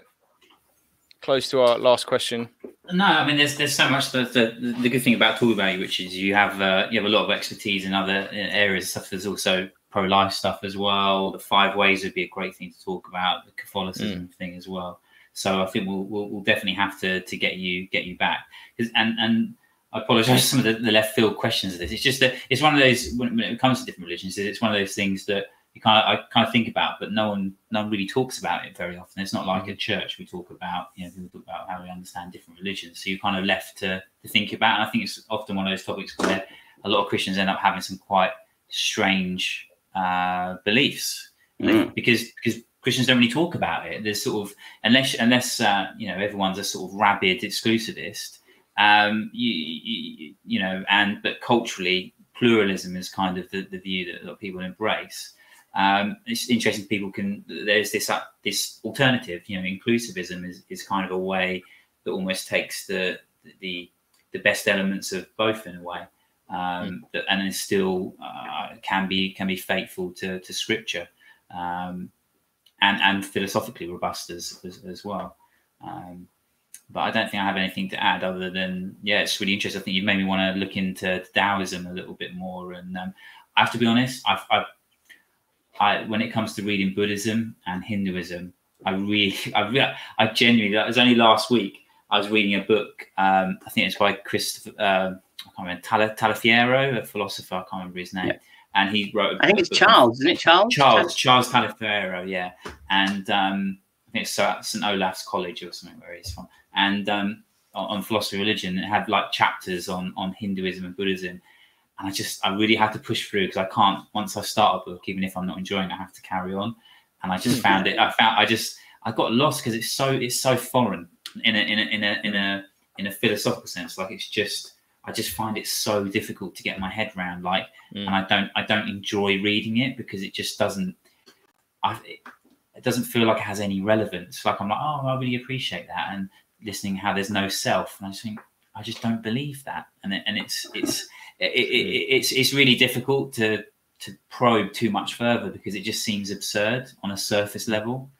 close to our last question no, I mean, there's there's so much. The, the, the good thing about talking about you, which is you have uh, you have a lot of expertise in other areas. Stuff there's also pro life stuff as well. The five ways would be a great thing to talk about. The Catholicism mm. thing as well. So I think we'll, we'll, we'll definitely have to to get you get you back. And and I apologize for some of the, the, left field questions of this. It's just that it's one of those when, when it comes to different religions, it's one of those things that you kind of I kind of think about, but no one no one really talks about it very often. It's not like mm. a church we talk about. You know, people talk about how we understand different religions. So you're kind of left to to think about. And I think it's often one of those topics where a lot of Christians end up having some quite strange uh, beliefs mm. because because Christians don't really talk about it. There's sort of unless unless uh, you know everyone's a sort of rabid exclusivist, um, you, you, you know, and but culturally pluralism is kind of the, the view that a lot of people embrace. Um, it's interesting. People can there's this uh, this alternative. You know, inclusivism is, is kind of a way that almost takes the the the best elements of both in a way, um, mm. that, and then still uh, can be can be faithful to to scripture, um, and and philosophically robust as as, as well. Um, but I don't think I have anything to add other than yeah, it's really interesting. I think you made me want to look into Taoism a little bit more, and um, I have to be honest, I've, I've I, when it comes to reading Buddhism and Hinduism, I really, I, I genuinely, that was only last week. I was reading a book. Um, I think it's by Christopher. Uh, I can't remember Tal- Taliaferro, a philosopher. I can't remember his name. Yeah. And he wrote. I think it's Charles, isn't it? Charles. Charles. Charles Taliaferro. Yeah. And um, I think it's St Olaf's College or something where he's from. And um, on, on philosophy, religion, it had like chapters on on Hinduism and Buddhism. And I just, I really had to push through because I can't. Once I start a book, even if I'm not enjoying, it, I have to carry on. And I just found it. I found. I just. I got lost because it's so. It's so foreign in a in a in a in a in a philosophical sense. Like it's just I just find it so difficult to get my head around. Like, mm. and I don't I don't enjoy reading it because it just doesn't. I it, it doesn't feel like it has any relevance. Like I'm like, oh, I really appreciate that, and listening how there's no self, and I just think I just don't believe that, and it, and it's it's it, it, it's it's really difficult to to probe too much further because it just seems absurd on a surface level,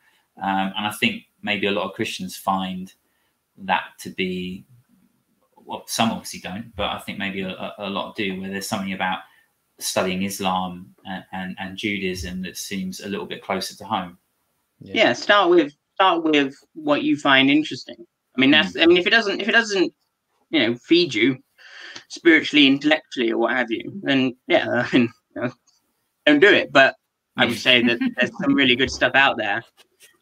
um, and I think maybe a lot of Christians find that to be well, some obviously don't, but I think maybe a, a lot do, where there's something about studying Islam and, and, and, Judaism that seems a little bit closer to home. Yeah. yeah. start with start with what you find interesting. I mean, that's mm. I mean, if it doesn't if it doesn't you know feed you spiritually, intellectually, or what have you, then yeah, I mean, you know, don't do it. But I would say that there's some really good stuff out there,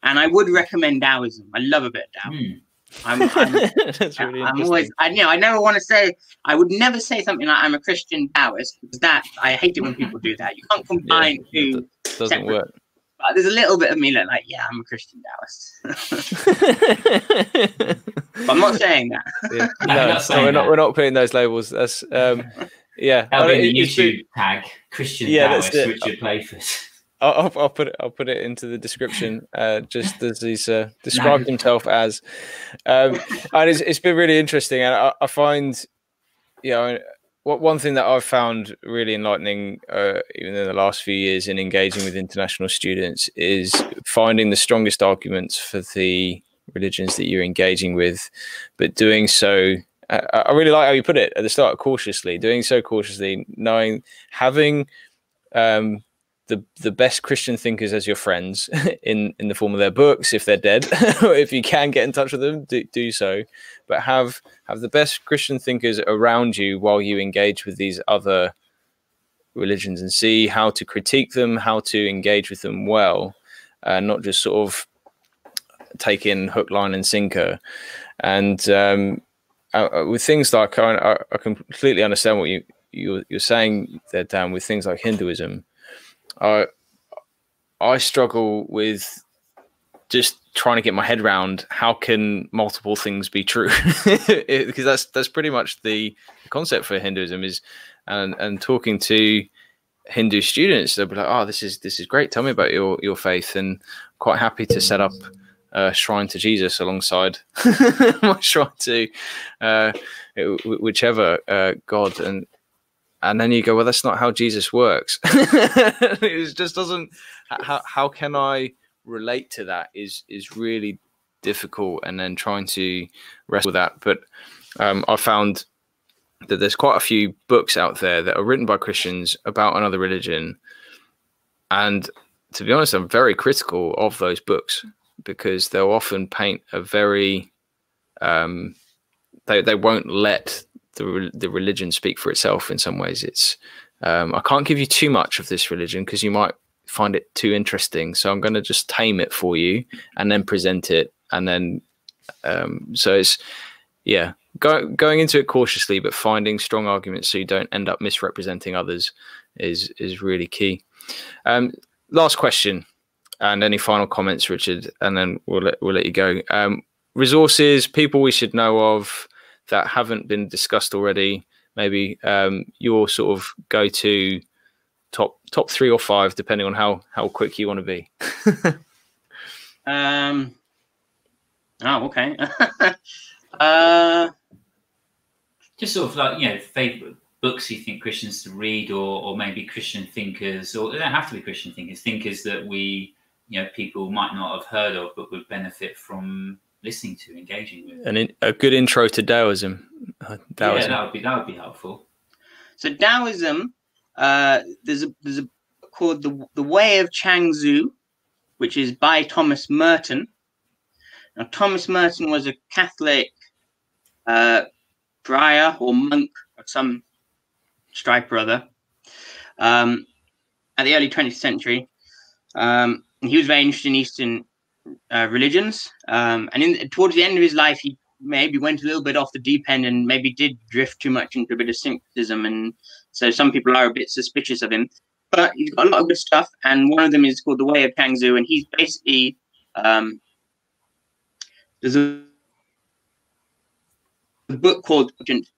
and I would recommend Taoism. I love a bit of Taoism. Mm. I'm, I'm, really I'm always, I you know, I never want to say, I would never say something like I'm a Christian Taoist because that I hate it when people do that. You can't combine yeah, two. Doesn't work. But there's a little bit of me that like, yeah, I'm a Christian Taoist. I'm not saying that. Yeah. No, no, no we're not. We're not putting those labels. That's um, yeah. That'll be the YouTube tag Christian yeah, Taoist Richard Playford. I'll, I'll, put it. I'll put it into the description, uh, just as he's uh, described no. himself as. Um, and it's, it's been really interesting, and I, I find, you know, what one thing that I've found really enlightening, uh, even in the last few years, in engaging with international students, is finding the strongest arguments for the religions that you're engaging with, but doing so. I really like how you put it at the start, cautiously, doing so cautiously, knowing having um, the the best Christian thinkers as your friends in in the form of their books if they're dead if you can get in touch with them do, do so. But have have the best Christian thinkers around you while you engage with these other religions and see how to critique them how to engage with them well uh, not just sort of take in hook line and sinker. And um, uh, uh with things like I, I completely understand what you you're, you're saying there Dan with things like Hinduism I I struggle with just trying to get my head around how can multiple things be true? Because that's that's pretty much the concept for Hinduism is and and talking to Hindu students they'll be like oh this is this is great. Tell me about your your faith. And quite happy to set up a shrine to Jesus alongside my shrine to uh, whichever uh, God. And and then you go, well, that's not how Jesus works. it just doesn't. How how can I relate to that? Is is really difficult, and then trying to wrestle with that. But um, I found that there's quite a few books out there that are written by Christians about another religion, and to be honest, I'm very critical of those books because they'll often paint a very um, they they won't let the the religion speak for itself in some ways. It's um, I can't give you too much of this religion because you might find it too interesting. So I'm going to just tame it for you and then present it, and then um, so it's yeah, go, going into it cautiously, but finding strong arguments so you don't end up misrepresenting others is is really key. Um, last question, and any final comments, Richard, and then we'll let we'll let you go. Um, resources, people we should know of that haven't been discussed already? Maybe um, your sort of go to top top three or five, depending on how how quick you want to be. um. Oh, okay. uh, just sort of like you know favorite books you think Christians to read, or or maybe Christian thinkers, or they don't have to be Christian thinkers, thinkers that we you know people might not have heard of, but would benefit from listening to, engaging with. And in, a good intro to Taoism. Uh, Taoism. Yeah, that would be that would be helpful. So Taoism, uh, there's a there's a called the the Way of Chuang-Tzu, which is by Thomas Merton. Now Thomas Merton was a Catholic uh, friar or monk of some stripe or other um, at the early 20th century. Um, he was very interested in Eastern uh, religions. Um, and in, towards the end of his life, he maybe went a little bit off the deep end and maybe did drift too much into a bit of syncretism. And so some people are a bit suspicious of him. But he's got a lot of good stuff. And one of them is called The Way of Chuang-Tzu. And he's basically, um, there's a, a book called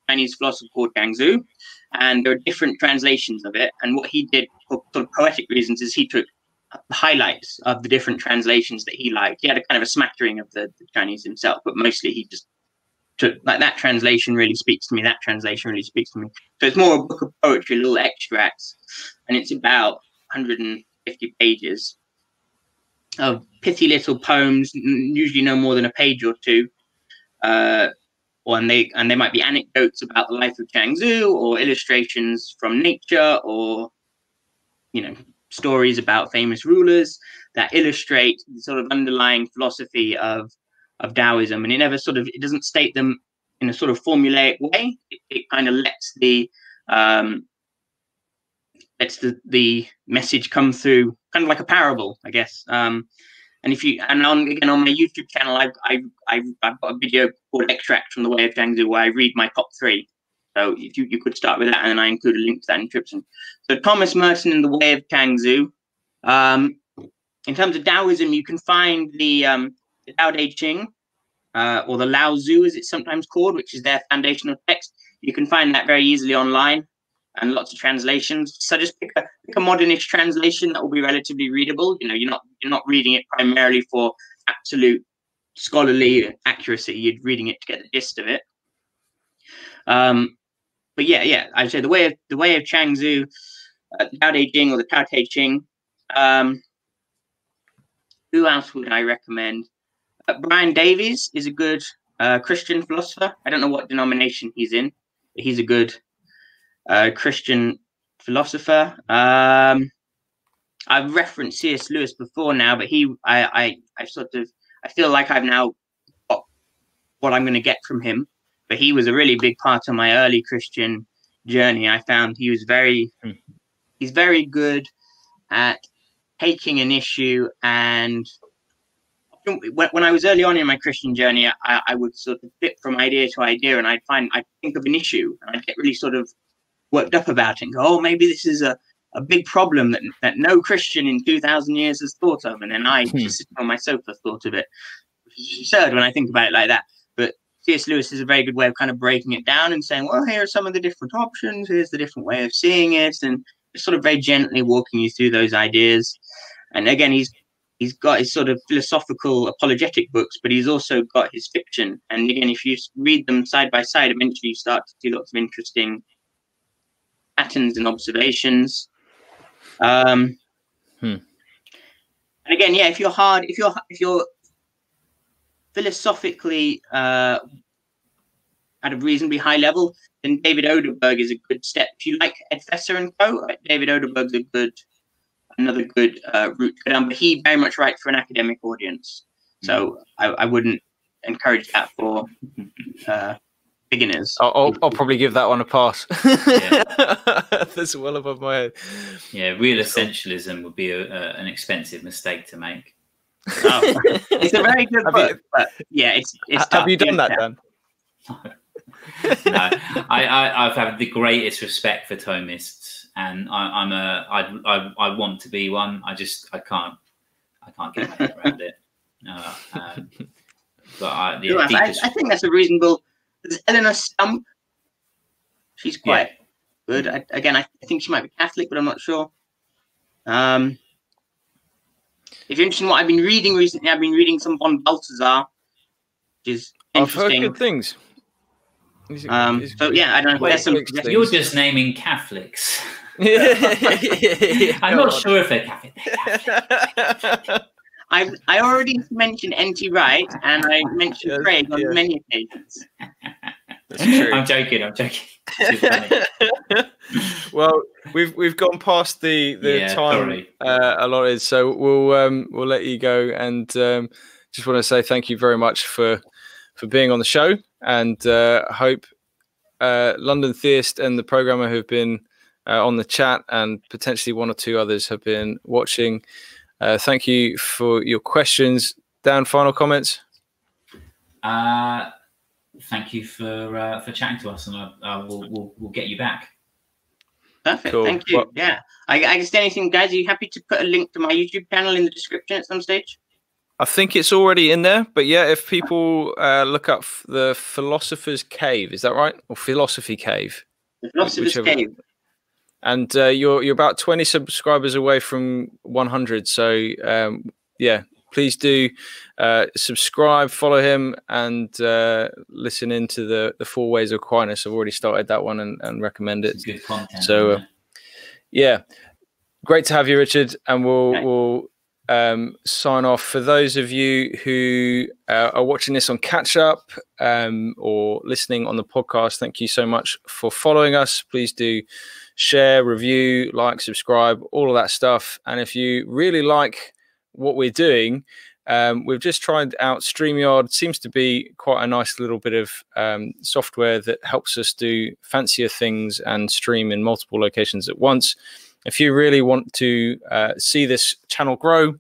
Chinese philosopher called Chuang-Tzu. And there are different translations of it. And what he did for of poetic reasons is he took highlights of the different translations that he liked. He had a kind of a smattering of the, the, Chinese himself, but mostly he just took like that translation really speaks to me. That translation really speaks to me. So it's more a book of poetry, little extracts, and it's about 150 pages of pithy little poems, usually no more than a page or two. Uh, and they and they might be anecdotes about the life of Chuang-Tzu or illustrations from nature or you know stories about famous rulers that illustrate the sort of underlying philosophy of of Taoism, and it never sort of it doesn't state them in a sort of formulaic way. It, it kind of lets the um, lets the the message come through, kind of like a parable, I guess. Um, and if you and on again on my YouTube channel, I've I've I've, got a video called "Extract from the Way of Chuang-Tzu" where I read my top three. So if you, you could start with that, and then I include a link to that in description. So Thomas Merton in the Way of Chuang-Tzu. Um, in terms of Taoism, you can find the, um, the Tao Te Ching, uh, or the Lao Tzu, as it's sometimes called, which is their foundational text. You can find that very easily online and lots of translations. So just pick a, pick a modernish translation that will be relatively readable. You know, you're not you're not reading it primarily for absolute scholarly accuracy. You're reading it to get the gist of it. Um, but yeah, yeah, I'd say the way of the way of Chuang-Tzu, uh, Tao Te Ching or the Tao Te Ching. Um, who else would I recommend? Uh, Brian Davies is a good uh, Christian philosopher. I don't know what denomination he's in, but he's a good uh, Christian philosopher. Um, I've referenced C.S. Lewis before now, but he, I, I, I sort of, I feel like I've now got what I'm going to get from him but he was a really big part of my early Christian journey. I found he was very, hmm. he's very good at taking an issue and when, when I was early on in my Christian journey, I, I would sort of flip from idea to idea, and I'd find I'd think of an issue, and I'd get really sort of worked up about it, and go, "Oh, maybe this is a, a big problem that that no Christian in two thousand years has thought of," and then I hmm. just on my sofa thought of it, which is absurd when I think about it like that. C.S. Lewis is a very good way of kind of breaking it down and saying, well, here are some of the different options. Here's the different way of seeing it, and sort of very gently walking you through those ideas. And again, he's he's got his sort of philosophical apologetic books, but he's also got his fiction. And again, if you read them side by side, eventually you start to see lots of interesting patterns and observations. Um, hmm. And again, yeah, if you're hard, if you're if you're philosophically uh, at a reasonably high level, then David Oderberg is a good step. If you like Ed Feser and Co., David Oderberg's a good, another good uh, route to go down. But he very much writes for an academic audience, so I, I wouldn't encourage that for uh, beginners. I'll, I'll, I'll, probably give that one a pass. yeah. That's well above my head. Yeah, real essentialism would be a, a, an expensive mistake to make. Oh, it's a very good book, you, but yeah, it's it's. Have tough. you done that then? no, I, I I've had the greatest respect for Thomists, and I, I'm a I, I I want to be one. I just I can't I can't get my head around it. No, um, but I, yeah, I, I, think that's a reasonable. Eleonore Stump. She's quite yeah. good. I, again, I think she might be Catholic, but I'm not sure. Um, if you're interested in what I've been reading recently, I've been reading some von Balthasar, which is interesting. I've heard interesting. good things. Um, so yeah, I don't know. Wait, some wait. You're just naming Catholics. I'm not sure if they're Catholic. They're Catholic. I I already mentioned N.T. Wright and I mentioned Yes, Craig on yeah. many occasions. That's true. I'm joking. I'm joking. Well, we've we've gone past the the Yeah, time sorry. uh, allotted, so we'll um, we'll let you go. And um, just want to say thank you very much for for being on the show, and uh, hope uh, London Theist and the programmer who've been uh, on the chat, and potentially one or two others have been watching. Uh, thank you for your questions. Dan, final comments. Uh, thank you for uh, for chatting to us, and I, I will we'll, we'll get you back. Perfect. Cool. Thank you. Well- yeah. I, I guess anything, guys. Are you happy to put a link to my YouTube channel in the description at some stage? I think it's already in there, but yeah, if people uh, look up the Philosopher's Cave, is that right, or Philosophy Cave? The Philosopher's Whichever. Cave. and uh, you're you're about 20 subscribers away from 100 so um, yeah please do uh, subscribe follow him and uh, listen into the the four ways of Aquinas. I've already started that one and, and recommend it. Good content. So, uh, yeah. Great to have you richard and we'll Okay. we'll um, sign off. For those of you who uh, are watching this on catch up um, or listening on the podcast thank you so much for following us. Please do share review like subscribe all of that stuff. And if you really like what we're doing um, we've just tried out StreamYard. Seems to be quite a nice little bit of um, software that helps us do fancier things and stream in multiple locations at once. If you really want to uh, see this channel grow,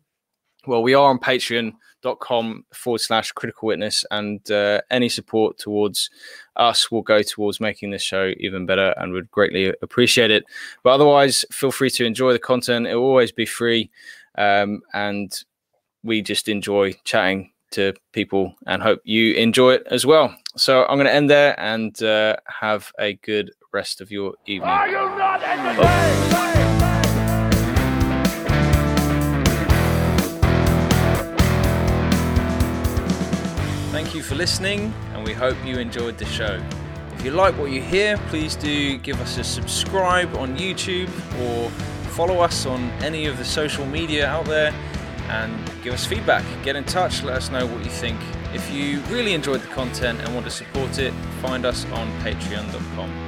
well, we are on patreon.com forward slash critical witness, and uh, any support towards us will go towards making this show even better and would greatly appreciate it. But otherwise, feel free to enjoy the content, it will always be free. Um, and we just enjoy chatting to people and hope you enjoy it as well. So I'm going to end there and uh, have a good rest of your evening. Are you not entertained? Thank you for listening, and we hope you enjoyed the show. If you like what you hear, please do give us a subscribe on YouTube or follow us on any of the social media out there and give us feedback. Get in touch, let us know what you think. If you really enjoyed the content and want to support it, find us on patreon.com.